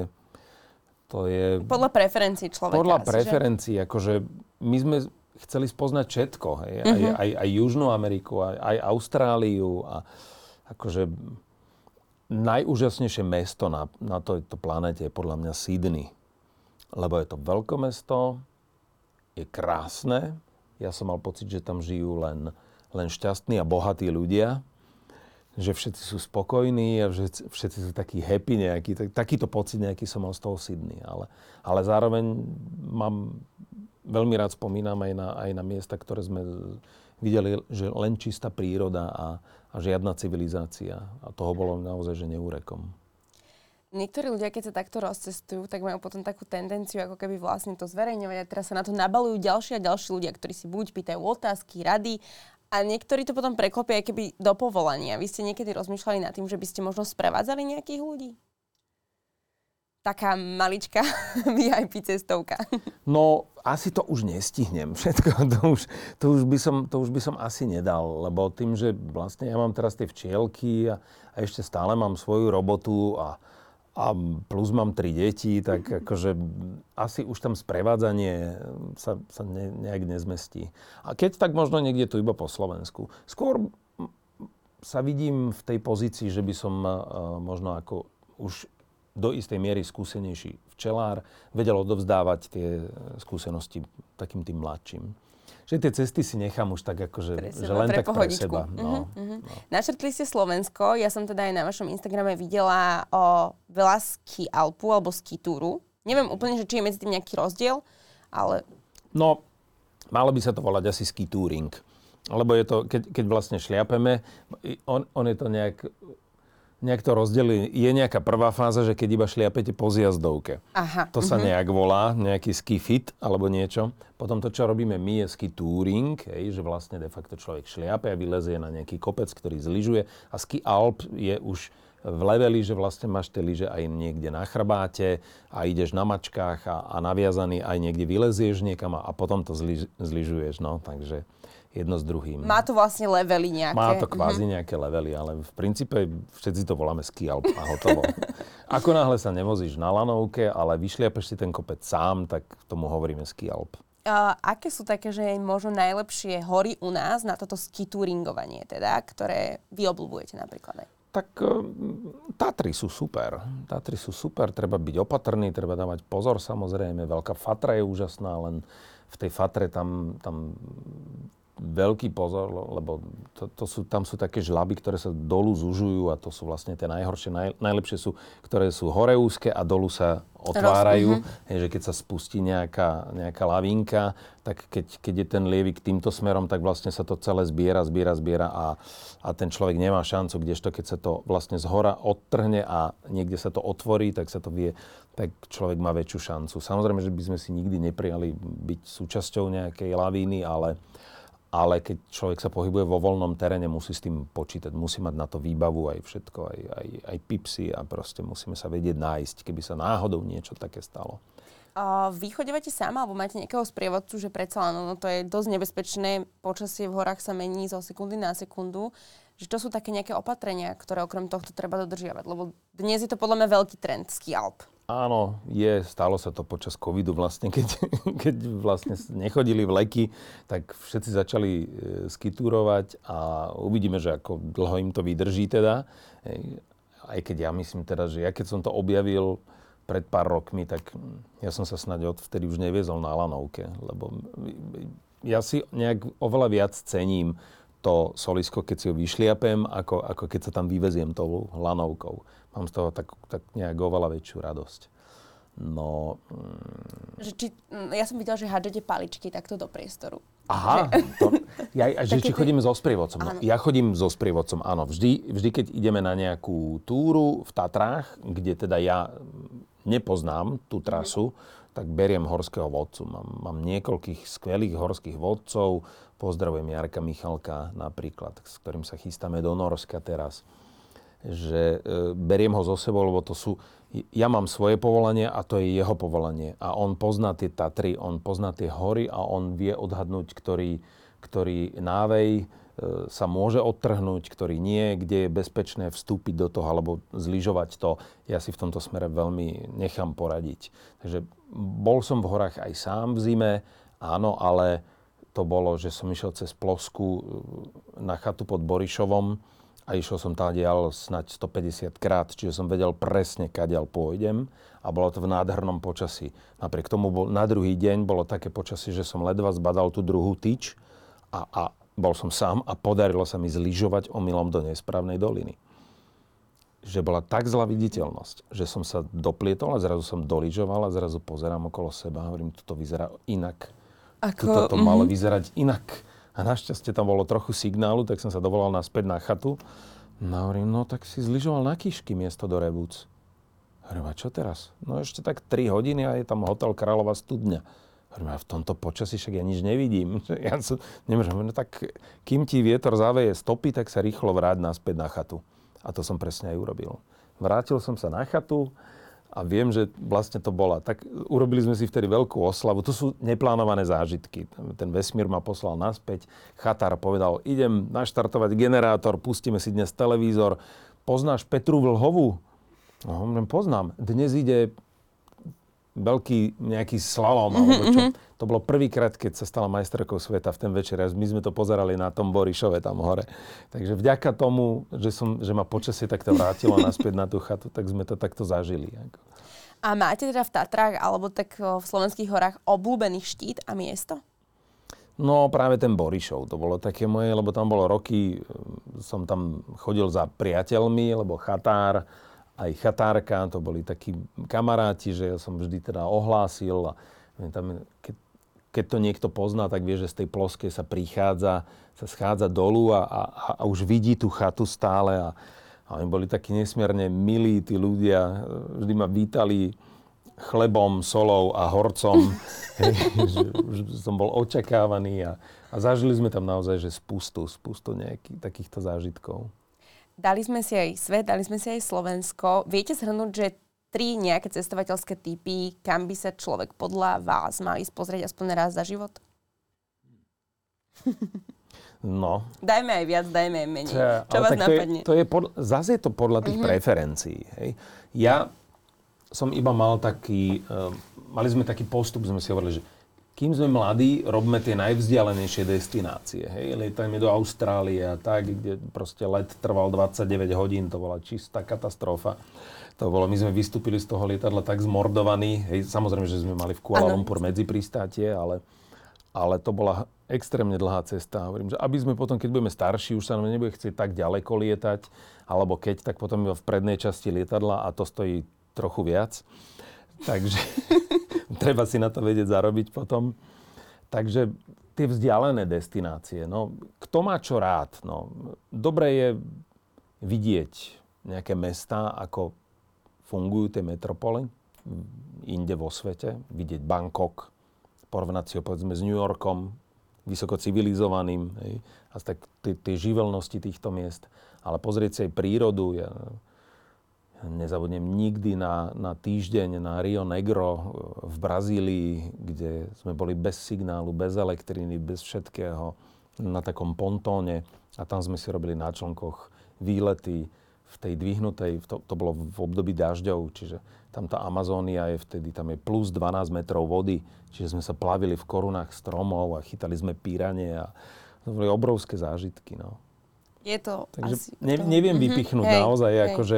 to je... Podľa preferencií človeka. Podľa preferencií, že? akože my sme chceli spoznať všetko, hej, uh-huh. aj, mhm. aj, aj Južnú Ameriku, aj, aj Austráliu a akože najúžasnejšie mesto na, na tejto planete je podľa mňa Sydney. Lebo je to veľkomesto, je krásne, ja som mal pocit, že tam žijú len, len šťastní a bohatí ľudia že všetci sú spokojní a že všetci sú takí happy nejaký. Tak, takýto pocit nejaký som mal z toho Sydney. Ale, ale zároveň mám, veľmi rád spomínam aj na, aj na miesta, ktoré sme videli, že len čistá príroda a, a žiadna civilizácia. A toho bolo naozaj, že neúrekom. Niektorí ľudia, keď sa takto rozcestujú, tak majú potom takú tendenciu, ako keby vlastne to zverejňovať a teraz sa na to nabalujú ďalší a ďalší ľudia, ktorí si buď pýtajú otázky, rady a niektorí to potom preklopia aj keby do povolania. Vy ste niekedy rozmýšľali nad tým, že by ste možno sprevádzali nejakých ľudí? Taká maličká VIP cestovka. No, asi to už nestihnem všetko. To už, to už, by, som, to už by som asi nedal, lebo tým, že vlastne ja mám teraz tie včielky a, a ešte stále mám svoju robotu a, a plus mám tri deti, tak akože asi už tam sprevádzanie sa, sa ne, nejak nezmestí. A keď tak možno niekde tu iba po Slovensku. Skôr sa vidím v tej pozícii, že by som uh, možno ako už do istej miery skúsenejší včelár vedel odovzdávať tie skúsenosti takým tým mladším že tie cesty si nechám už tak akože, že len pre tak pohodičku. pre seba. No, uh-huh, uh-huh. no. Načrtli ste Slovensko, ja som teda aj na vašom Instagrame videla o veľa ski Alpu alebo ski túru. Neviem úplne, že či je medzi tým nejaký rozdiel, ale... No, malo by sa to volať asi ski touring. Lebo je to, keď, keď vlastne šliapeme, on, on je to nejak nejak to rozdelí. Je nejaká prvá fáza, že keď iba šliapete po zjazdovke. Aha. To sa uh-huh. nejak volá, nejaký ski fit alebo niečo. Potom to, čo robíme my, je ski touring, hej, že vlastne de facto človek šliape a vylezie na nejaký kopec, ktorý zlyžuje. A ski alp je už v leveli, že vlastne máš tie lyže aj niekde na chrbáte a ideš na mačkách a, a naviazaný aj niekde vylezieš niekam a, a potom to zlyž, zlyžuješ. No, takže jedno s druhým. Má to vlastne levely nejaké. Má to kvázi mm-hmm. nejaké levely, ale v princípe všetci to voláme ski alp a hotovo. Ako náhle sa nevozíš na lanovke, ale vyšliapeš si ten kopec sám, tak tomu hovoríme ski alp. Uh, aké sú také, že možno najlepšie hory u nás na toto ski touringovanie, teda, ktoré vy obľúbujete napríklad aj? Tak Tatry sú super. Tatry sú super, treba byť opatrný, treba dávať pozor samozrejme. Veľká Fatra je úžasná, len v tej Fatre tam, tam veľký pozor, lebo to, to sú, tam sú také žlaby, ktoré sa dolu zužujú a to sú vlastne tie najhoršie. Naj, najlepšie sú, ktoré sú hore úzke a dolu sa otvárajú. Uh-huh. Je, že keď sa spustí nejaká, nejaká lavinka, tak keď, keď je ten lievik týmto smerom, tak vlastne sa to celé zbiera, zbiera, zbiera a, a ten človek nemá šancu, kdežto keď sa to vlastne z hora odtrhne a niekde sa to otvorí, tak sa to vie, tak človek má väčšiu šancu. Samozrejme, že by sme si nikdy neprijali byť súčasťou nejakej lavíny, ale ale keď človek sa pohybuje vo voľnom teréne, musí s tým počítať, musí mať na to výbavu aj všetko, aj, aj, aj pipsy a proste musíme sa vedieť nájsť, keby sa náhodou niečo také stalo. Uh, sama, alebo máte nejakého sprievodcu, že predsa len no, to je dosť nebezpečné, počasie v horách sa mení zo sekundy na sekundu, že to sú také nejaké opatrenia, ktoré okrem tohto treba dodržiavať, lebo dnes je to podľa mňa veľký trend ski Alp. Áno, je, stalo sa to počas covidu vlastne, keď, keď vlastne nechodili vleky, tak všetci začali e, skitúrovať a uvidíme, že ako dlho im to vydrží teda. Aj keď ja myslím teda, že ja keď som to objavil pred pár rokmi, tak ja som sa snáď odvtedy už neviezol na lanovke, lebo ja si nejak oveľa viac cením to solisko, keď si ho vyšliapem, ako, ako keď sa tam vyveziem tou lanovkou. Mám z toho tak, tak nejak oveľa väčšiu radosť. No... Mm. Že či, mm, ja som videl, že hádžete paličky takto do priestoru. Aha, to, ja, že či chodíme so sprievodcom. No, ja chodím so sprievodcom, áno. Vždy, vždy, keď ideme na nejakú túru v Tatrách, kde teda ja nepoznám tú trasu, mm. tak beriem horského vodcu. Mám, mám niekoľkých skvelých horských vodcov. Pozdravujem Jarka Michalka napríklad, s ktorým sa chystáme do Norska teraz že e, beriem ho zo sebou, lebo to sú... Ja mám svoje povolanie a to je jeho povolanie. A on pozná tie Tatry, on pozná tie hory a on vie odhadnúť, ktorý, ktorý návej e, sa môže odtrhnúť, ktorý nie, kde je bezpečné vstúpiť do toho alebo zlyžovať to. Ja si v tomto smere veľmi nechám poradiť. Takže bol som v horách aj sám v zime, áno, ale to bolo, že som išiel cez Plosku e, na chatu pod Borišovom, a išiel som tam dial snať 150 krát, čiže som vedel presne, kadiaľ pôjdem a bolo to v nádhernom počasí. Napriek tomu bol, na druhý deň bolo také počasí, že som ledva zbadal tú druhú tyč a, a bol som sám a podarilo sa mi zlyžovať omylom do nesprávnej doliny. Že bola tak zlá viditeľnosť, že som sa doplietol a zrazu som doližoval a zrazu pozerám okolo seba a hovorím, toto vyzerá inak. Ako, toto to mm-hmm. malo vyzerať inak a našťastie tam bolo trochu signálu, tak som sa dovolal naspäť na chatu. No hovorím, no tak si zlyžoval na Kišky miesto do Revúc. Hovorím, a čo teraz? No ešte tak 3 hodiny a je tam hotel Kráľová studňa. Hovorím, a v tomto počasí však ja nič nevidím. Ja som, nemôžem, no tak kým ti vietor zaveje stopy, tak sa rýchlo vráť naspäť na chatu. A to som presne aj urobil. Vrátil som sa na chatu, a viem, že vlastne to bola. Tak urobili sme si vtedy veľkú oslavu. To sú neplánované zážitky. Ten vesmír ma poslal naspäť. Chatár povedal, idem naštartovať generátor, pustíme si dnes televízor. Poznáš Petru Vlhovú? No, poznám. Dnes ide veľký nejaký slalom, alebo čo. Mm-hmm. To bolo prvýkrát, keď sa stala majsterkou sveta v ten večer. My sme to pozerali na tom Borišove tam hore. Takže vďaka tomu, že, som, že ma počasie takto vrátilo naspäť na tú chatu, tak sme to takto zažili. A máte teda v Tatrách alebo tak v slovenských horách obľúbený štít a miesto? No práve ten Borišov, to bolo také moje, lebo tam bolo roky, som tam chodil za priateľmi, lebo chatár, aj chatárka, to boli takí kamaráti, že ja som vždy teda ohlásil a tam, keď, keď to niekto pozná, tak vie, že z tej ploskej sa prichádza, sa schádza dolu a, a, a už vidí tú chatu stále a, a oni boli takí nesmierne milí, tí ľudia, vždy ma vítali chlebom, solou a horcom, že, že som bol očakávaný a, a zažili sme tam naozaj, že spustu, spustu nejakých takýchto zážitkov. Dali sme si aj svet, dali sme si aj Slovensko. Viete zhrnúť, že tri nejaké cestovateľské typy, kam by sa človek podľa vás mal ísť pozrieť aspoň raz za život? No. Dajme aj viac, dajme aj menej. Čo, Čo vás napadne? To je, to je pod, zase je to podľa tých mm-hmm. preferencií. Hej. Ja som iba mal taký, uh, mali sme taký postup, sme si hovorili, že kým sme mladí, robíme tie najvzdialenejšie destinácie. Hej, lietajme do Austrálie a tak, kde proste let trval 29 hodín, to bola čistá katastrofa. To bolo, my sme vystúpili z toho lietadla tak zmordovaní, hej, samozrejme, že sme mali v Kuala Lumpur medzi pristátie, ale, ale to bola extrémne dlhá cesta. Hovorím, že aby sme potom, keď budeme starší, už sa nám nebude chcieť tak ďaleko lietať, alebo keď, tak potom v prednej časti lietadla a to stojí trochu viac. Takže treba si na to vedieť zarobiť potom. Takže tie vzdialené destinácie, no, kto má čo rád? No, dobre je vidieť nejaké mesta, ako fungujú tie metropoly inde vo svete, vidieť Bangkok, porovnať si ho povedzme s New Yorkom, vysoko civilizovaným, hej, a tak tie živelnosti týchto miest. Ale pozrieť si aj prírodu, ja, Nezabudnem nikdy na, na týždeň na Rio Negro v Brazílii, kde sme boli bez signálu, bez elektriny, bez všetkého, na takom pontóne a tam sme si robili na člnkoch výlety v tej dvihnutej, to, to bolo v období dažďov, čiže tam tá Amazónia je vtedy, tam je plus 12 metrov vody, čiže sme sa plavili v korunách stromov a chytali sme píranie a to boli obrovské zážitky. No. Je to Takže asi... Ne, neviem mm-hmm. vypichnúť hej, naozaj, hej. akože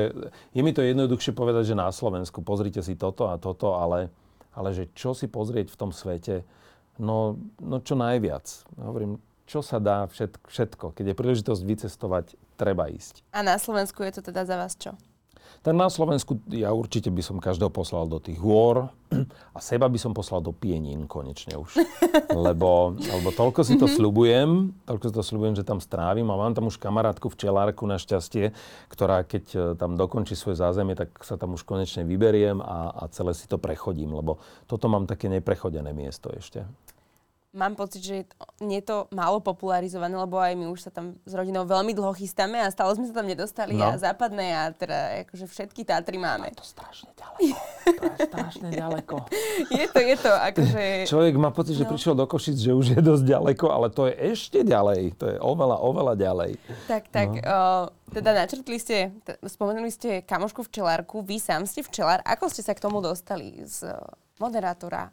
je mi to jednoduchšie povedať, že na Slovensku pozrite si toto a toto, ale, ale že čo si pozrieť v tom svete, no, no čo najviac. Hovorím, čo sa dá všetko, všetko. Keď je príležitosť vycestovať, treba ísť. A na Slovensku je to teda za vás čo? Tak na Slovensku ja určite by som každého poslal do tých hôr a seba by som poslal do pienín konečne už. Lebo, lebo toľko si to mhm. sľubujem, toľko si to sľubujem, že tam strávim a mám tam už kamarátku včelárku našťastie, ktorá keď e, tam dokončí svoje zázemie, tak sa tam už konečne vyberiem a, a celé si to prechodím, lebo toto mám také neprechodené miesto ešte mám pocit, že nie je to málo popularizované, lebo aj my už sa tam s rodinou veľmi dlho chystáme a stále sme sa tam nedostali no. a západné a teda akože všetky Tatry máme. Je to strašne ďaleko. to je strašne ďaleko. je to, je to, akože... Človek má pocit, že no. prišiel do Košic, že už je dosť ďaleko, ale to je ešte ďalej. To je oveľa, oveľa ďalej. Tak, tak. No. O, teda načrtli ste, t- spomenuli ste kamošku včelárku, vy sám ste včelár. Ako ste sa k tomu dostali z moderátora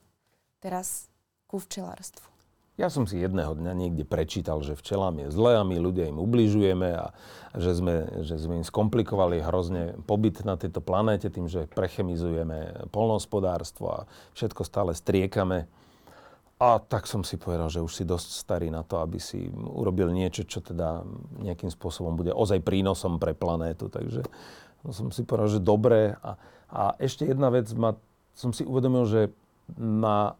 teraz ku včelárstvu? Ja som si jedného dňa niekde prečítal, že včelám je zle a my ľudia im ubližujeme a že sme, že sme im skomplikovali hrozne pobyt na tejto planéte tým, že prechemizujeme polnohospodárstvo a všetko stále striekame. A tak som si povedal, že už si dosť starý na to, aby si urobil niečo, čo teda nejakým spôsobom bude ozaj prínosom pre planétu. Takže som si povedal, že dobre. A, a ešte jedna vec, ma, som si uvedomil, že na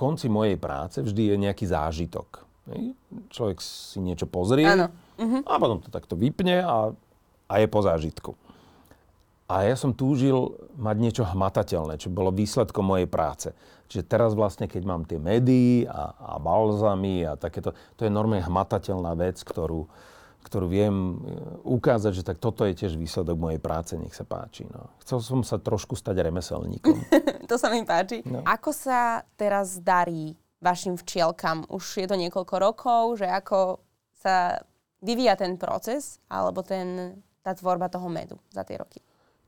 konci mojej práce vždy je nejaký zážitok. Človek si niečo pozrie ano. uh-huh. a potom to takto vypne a, a je po zážitku. A ja som túžil mať niečo hmatateľné, čo bolo výsledkom mojej práce. Čiže teraz vlastne, keď mám tie médií a, a balzamy a takéto, to je normálne hmatateľná vec, ktorú, ktorú viem e, ukázať, že tak toto je tiež výsledok mojej práce, nech sa páči. No. Chcel som sa trošku stať remeselníkom. to sa mi páči. No. Ako sa teraz darí vašim včielkam? Už je to niekoľko rokov, že ako sa vyvíja ten proces alebo ten, tá tvorba toho medu za tie roky?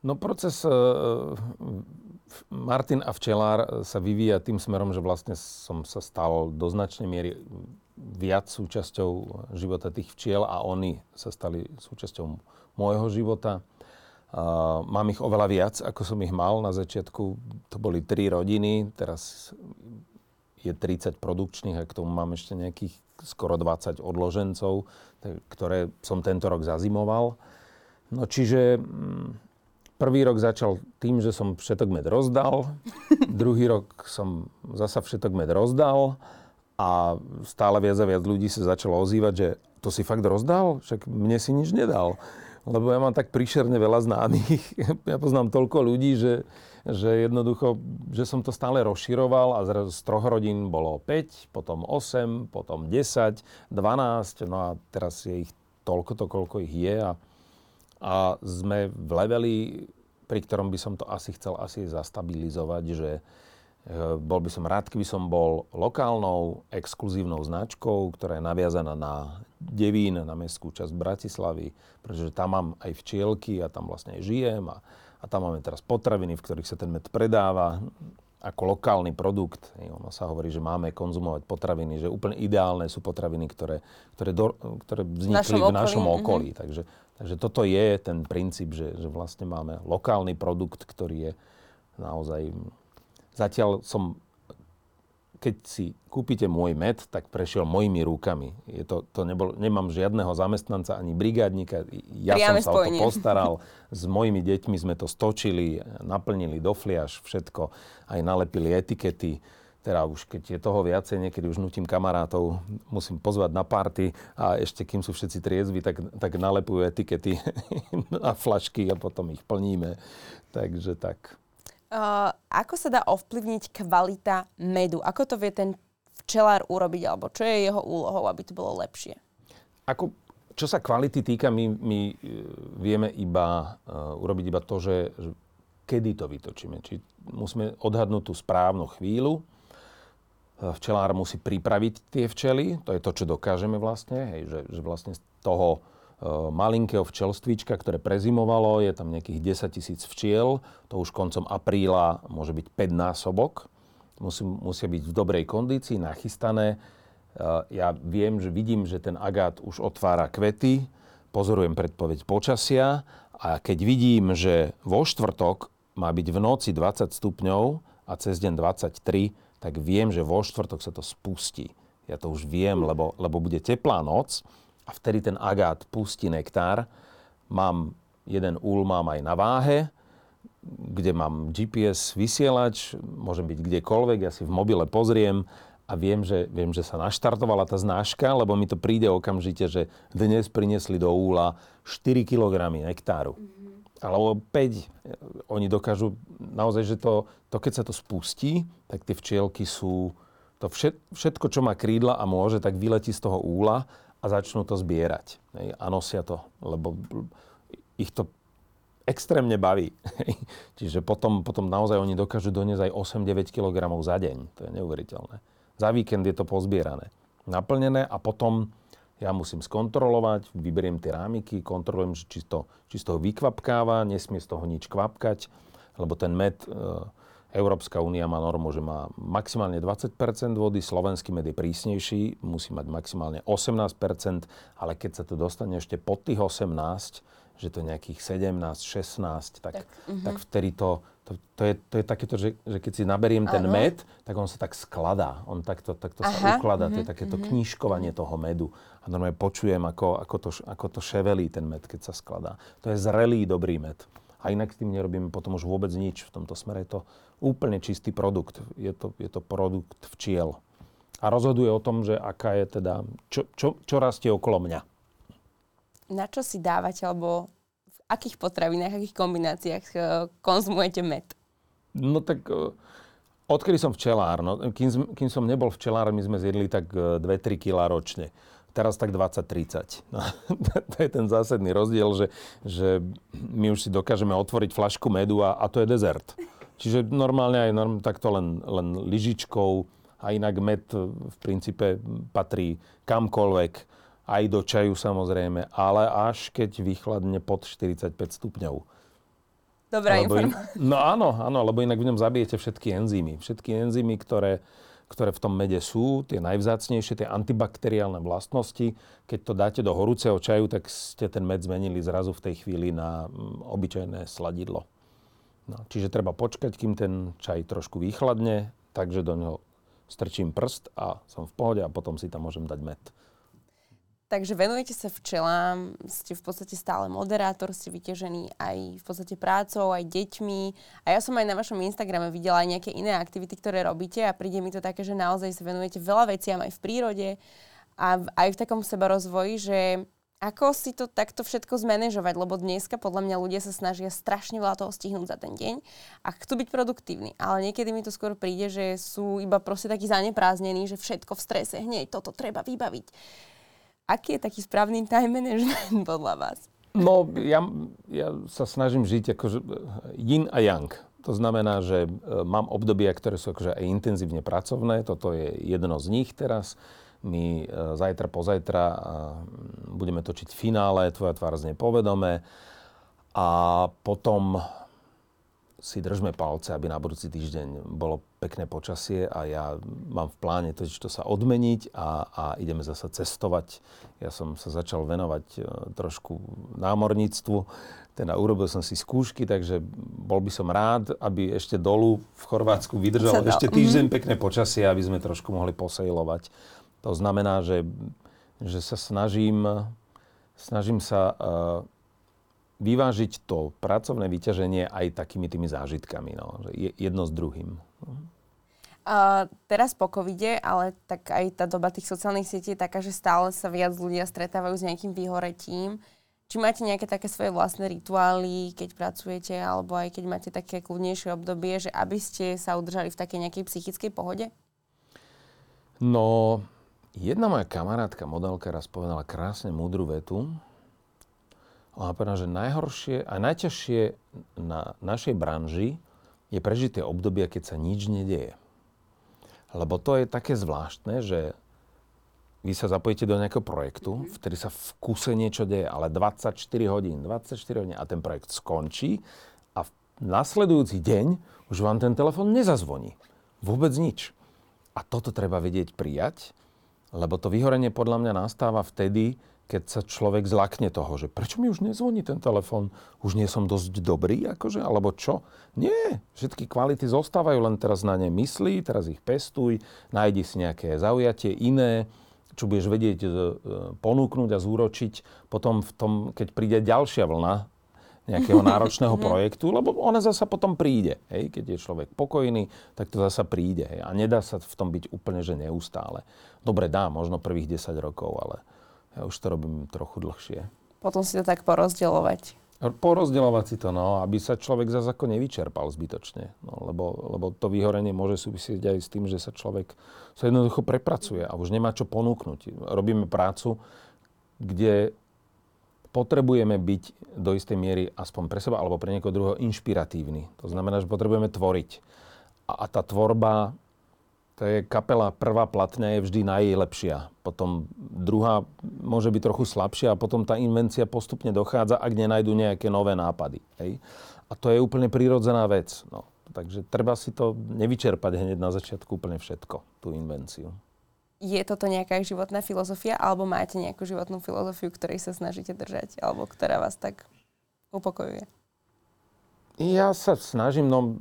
No proces uh, Martin a včelár sa vyvíja tým smerom, že vlastne som sa stal do značnej miery viac súčasťou života tých včiel a oni sa stali súčasťou môjho života. Uh, mám ich oveľa viac, ako som ich mal na začiatku. To boli tri rodiny, teraz je 30 produkčných a k tomu mám ešte nejakých skoro 20 odložencov, ktoré som tento rok zazimoval. No čiže mm, prvý rok začal tým, že som všetok med rozdal, druhý rok som zasa všetok med rozdal a stále viac a viac ľudí sa začalo ozývať, že to si fakt rozdal? Však mne si nič nedal. Lebo ja mám tak príšerne veľa známych. Ja poznám toľko ľudí, že, že jednoducho, že som to stále rozširoval a z troch rodín bolo 5, potom 8, potom 10, 12, no a teraz je ich toľko to, koľko ich je a, a sme v leveli, pri ktorom by som to asi chcel asi zastabilizovať, že, bol by som rád, keby som bol lokálnou exkluzívnou značkou, ktorá je naviazaná na Devín, na mestskú časť Bratislavy, pretože tam mám aj včielky a tam vlastne aj žijem a, a tam máme teraz potraviny, v ktorých sa ten med predáva ako lokálny produkt. Ono sa hovorí, že máme konzumovať potraviny, že úplne ideálne sú potraviny, ktoré, ktoré, do, ktoré vznikli v našom, v našom okolí. okolí. Mm-hmm. Takže, takže toto je ten princíp, že, že vlastne máme lokálny produkt, ktorý je naozaj... Zatiaľ som keď si kúpite môj med, tak prešiel mojimi rukami. Je to, to nebol, nemám žiadneho zamestnanca ani brigádnika. Ja Priame som sa spojenie. o to postaral. S mojimi deťmi sme to stočili, naplnili do fliaž, všetko. Aj nalepili etikety. Teda už keď je toho viacej, niekedy už nutím kamarátov, musím pozvať na party a ešte kým sú všetci triezvi, tak, tak nalepujú etikety na flašky a potom ich plníme. Takže tak. Uh, ako sa dá ovplyvniť kvalita medu? Ako to vie ten včelár urobiť? Alebo čo je jeho úlohou, aby to bolo lepšie? Ako, čo sa kvality týka, my, my e, vieme iba uh, urobiť iba to, že, že kedy to vytočíme. Či musíme odhadnúť tú správnu chvíľu. E, včelár musí pripraviť tie včely, to je to, čo dokážeme vlastne, hej, že, že vlastne z toho malinkého včelstvíčka, ktoré prezimovalo, je tam nejakých 10 tisíc včiel, to už koncom apríla môže byť 5 násobok, Musí, musia byť v dobrej kondícii, nachystané. Eh, ja viem, že vidím, že ten agát už otvára kvety, pozorujem predpoveď počasia a keď vidím, že vo štvrtok má byť v noci 20 stupňov a cez deň 23, tak viem, že vo štvrtok sa to spustí. Ja to už viem, lebo, lebo bude teplá noc a vtedy ten agát pustí nektár. Mám jeden úl mám aj na váhe, kde mám GPS vysielač, môžem byť kdekoľvek, ja si v mobile pozriem a viem, že, viem, že sa naštartovala tá znáška, lebo mi to príde okamžite, že dnes priniesli do úla 4 kg nektáru. Mm-hmm. Alebo 5. Oni dokážu, naozaj, že to, to, keď sa to spustí, tak tie včielky sú, to všetko, čo má krídla a môže, tak vyletí z toho úla a začnú to zbierať. A nosia to, lebo ich to extrémne baví. Čiže potom, potom naozaj oni dokážu doniesť aj 8-9 kg za deň. To je neuveriteľné. Za víkend je to pozbierané. Naplnené a potom ja musím skontrolovať, vyberiem tie rámiky, kontrolujem, či to, či z toho vykvapkáva, nesmie z toho nič kvapkať, lebo ten med e, Európska únia má normu, že má maximálne 20% vody, slovenský med je prísnejší, musí mať maximálne 18% ale keď sa to dostane ešte pod tých 18, že to je nejakých 17, 16, tak, tak, uh-huh. tak vtedy to, to, to, je, to je takéto, že, že keď si naberiem ten ano. med, tak on sa tak skladá. On takto, takto sa ukladá. Uh-huh. To je mhm, takéto uh-huh. knížkovanie toho medu. A normálne počujem, ako, ako, to, ako to ševelí ten med, keď sa skladá. To je zrelý, dobrý med. A inak s tým nerobíme potom už vôbec nič. V tomto smere je to úplne čistý produkt. Je to, je to produkt včiel. A rozhoduje o tom, že aká je teda, čo, čo, čo rastie okolo mňa. Na čo si dávate, alebo v akých potravinách, akých kombináciách uh, konzumujete med? No tak uh, odkedy som včelár, no, kým, kým som nebol včelár, my sme zjedli tak uh, e, 2-3 kg ročne teraz tak 20-30. No, to je ten zásadný rozdiel, že, že my už si dokážeme otvoriť flašku medu a, a to je dezert. Čiže normálne aj norm, takto len, len lyžičkou a inak med v princípe patrí kamkoľvek, aj do čaju samozrejme, ale až keď vychladne pod 45 stupňov. Dobrá informácia. In, no áno, áno, lebo inak v ňom zabijete všetky enzymy. Všetky enzymy, ktoré, ktoré v tom mede sú, tie najvzácnejšie, tie antibakteriálne vlastnosti. Keď to dáte do horúceho čaju, tak ste ten med zmenili zrazu v tej chvíli na mm, obyčajné sladidlo. No, čiže treba počkať, kým ten čaj trošku vychladne, takže do neho strčím prst a som v pohode a potom si tam môžem dať med. Takže venujete sa včelám, ste v podstate stále moderátor, ste vyťažení aj v podstate prácou, aj deťmi. A ja som aj na vašom Instagrame videla aj nejaké iné aktivity, ktoré robíte a príde mi to také, že naozaj sa venujete veľa veciam aj v prírode a aj v takom sebarozvoji, že ako si to takto všetko zmanéžovať, lebo dneska podľa mňa ľudia sa snažia strašne veľa toho stihnúť za ten deň a chcú byť produktívni. Ale niekedy mi to skôr príde, že sú iba proste takí zaneprázdnení, že všetko v strese, hneď toto treba vybaviť. Aký je taký správny time management podľa vás? No, ja, ja sa snažím žiť ako yin a yang. To znamená, že e, mám obdobia, ktoré sú akože aj intenzívne pracovné. Toto je jedno z nich teraz. My e, zajtra, pozajtra budeme točiť finále Tvoja tvár znie povedome. A potom si držme palce, aby na budúci týždeň bolo pekné počasie a ja mám v pláne to, to sa odmeniť a, a ideme zasa cestovať. Ja som sa začal venovať e, trošku námorníctvu, teda urobil som si skúšky, takže bol by som rád, aby ešte dolu v Chorvátsku vydržalo ešte týždeň mm-hmm. pekné počasie, aby sme trošku mohli posejlovať. To znamená, že, že sa snažím, snažím sa uh, vyvážiť to pracovné vyťaženie aj takými tými zážitkami. No, jedno s druhým. Uh, teraz po covide, ale tak aj tá doba tých sociálnych sietí je taká, že stále sa viac ľudia stretávajú s nejakým vyhoretím. Či máte nejaké také svoje vlastné rituály, keď pracujete, alebo aj keď máte také kľudnejšie obdobie, že aby ste sa udržali v takej nejakej psychickej pohode? No, jedna moja kamarátka, modelka, raz povedala krásne múdru vetu, ona povedala, že najhoršie a najťažšie na našej branži je prežité obdobie, keď sa nič nedieje. Lebo to je také zvláštne, že vy sa zapojíte do nejakého projektu, mm-hmm. vtedy sa v kuse niečo deje, ale 24 hodín, 24 hodín a ten projekt skončí a v nasledujúci deň už vám ten telefon nezazvoní. Vôbec nič. A toto treba vedieť prijať, lebo to vyhorenie podľa mňa nastáva vtedy, keď sa človek zlakne toho, že prečo mi už nezvoní ten telefon, už nie som dosť dobrý, akože, alebo čo? Nie, všetky kvality zostávajú, len teraz na ne myslí, teraz ich pestuj, nájdi si nejaké zaujatie iné, čo budeš vedieť e, ponúknuť a zúročiť potom v tom, keď príde ďalšia vlna nejakého náročného mhm. projektu, lebo ona zasa potom príde. Hej? Keď je človek pokojný, tak to zasa príde. Hej? A nedá sa v tom byť úplne, že neustále. Dobre, dá, možno prvých 10 rokov, ale ja už to robím trochu dlhšie. Potom si to tak porozdeľovať. Porozdeľovať si to, no, aby sa človek zase ako nevyčerpal zbytočne. No, lebo, lebo to vyhorenie môže súvisieť aj s tým, že sa človek sa jednoducho prepracuje a už nemá čo ponúknuť. Robíme prácu, kde potrebujeme byť do istej miery aspoň pre seba alebo pre niekoho druhého inšpiratívny. To znamená, že potrebujeme tvoriť. A, a tá tvorba to je kapela, prvá platňa je vždy najlepšia. Potom druhá môže byť trochu slabšia a potom tá invencia postupne dochádza, ak nenajdu nejaké nové nápady. Hej? A to je úplne prírodzená vec. No. Takže treba si to nevyčerpať hneď na začiatku úplne všetko, tú invenciu. Je toto nejaká životná filozofia, alebo máte nejakú životnú filozofiu, ktorej sa snažíte držať, alebo ktorá vás tak upokojuje? Ja sa snažím, no,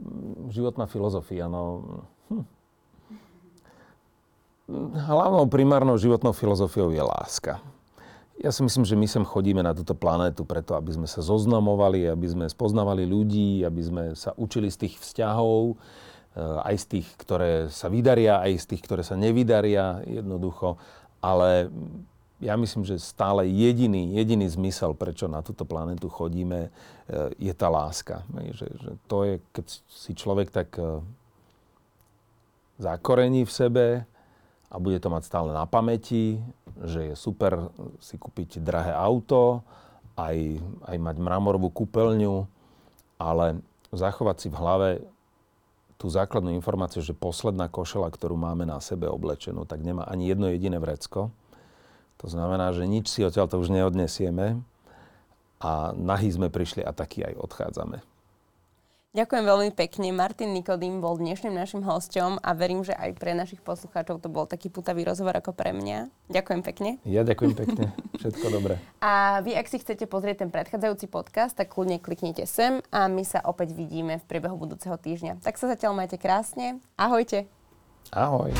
životná filozofia, no, hm hlavnou primárnou životnou filozofiou je láska. Ja si myslím, že my sem chodíme na túto planétu preto, aby sme sa zoznamovali, aby sme spoznávali ľudí, aby sme sa učili z tých vzťahov, eh, aj z tých, ktoré sa vydaria, aj z tých, ktoré sa nevydaria jednoducho. Ale ja myslím, že stále jediný, jediný zmysel, prečo na túto planetu chodíme, eh, je tá láska. Že, že to je, keď si človek tak eh, zakorení v sebe, a bude to mať stále na pamäti, že je super si kúpiť drahé auto, aj, aj mať mramorovú kúpeľňu, ale zachovať si v hlave tú základnú informáciu, že posledná košela, ktorú máme na sebe oblečenú, tak nemá ani jedno jediné vrecko. To znamená, že nič si odtiaľ to už neodnesieme a nahý sme prišli a taký aj odchádzame. Ďakujem veľmi pekne. Martin Nikodým bol dnešným našim hosťom a verím, že aj pre našich poslucháčov to bol taký putavý rozhovor ako pre mňa. Ďakujem pekne. Ja ďakujem pekne. Všetko dobré. A vy, ak si chcete pozrieť ten predchádzajúci podcast, tak kľudne kliknite sem a my sa opäť vidíme v priebehu budúceho týždňa. Tak sa zatiaľ majte krásne. Ahojte. Ahoj.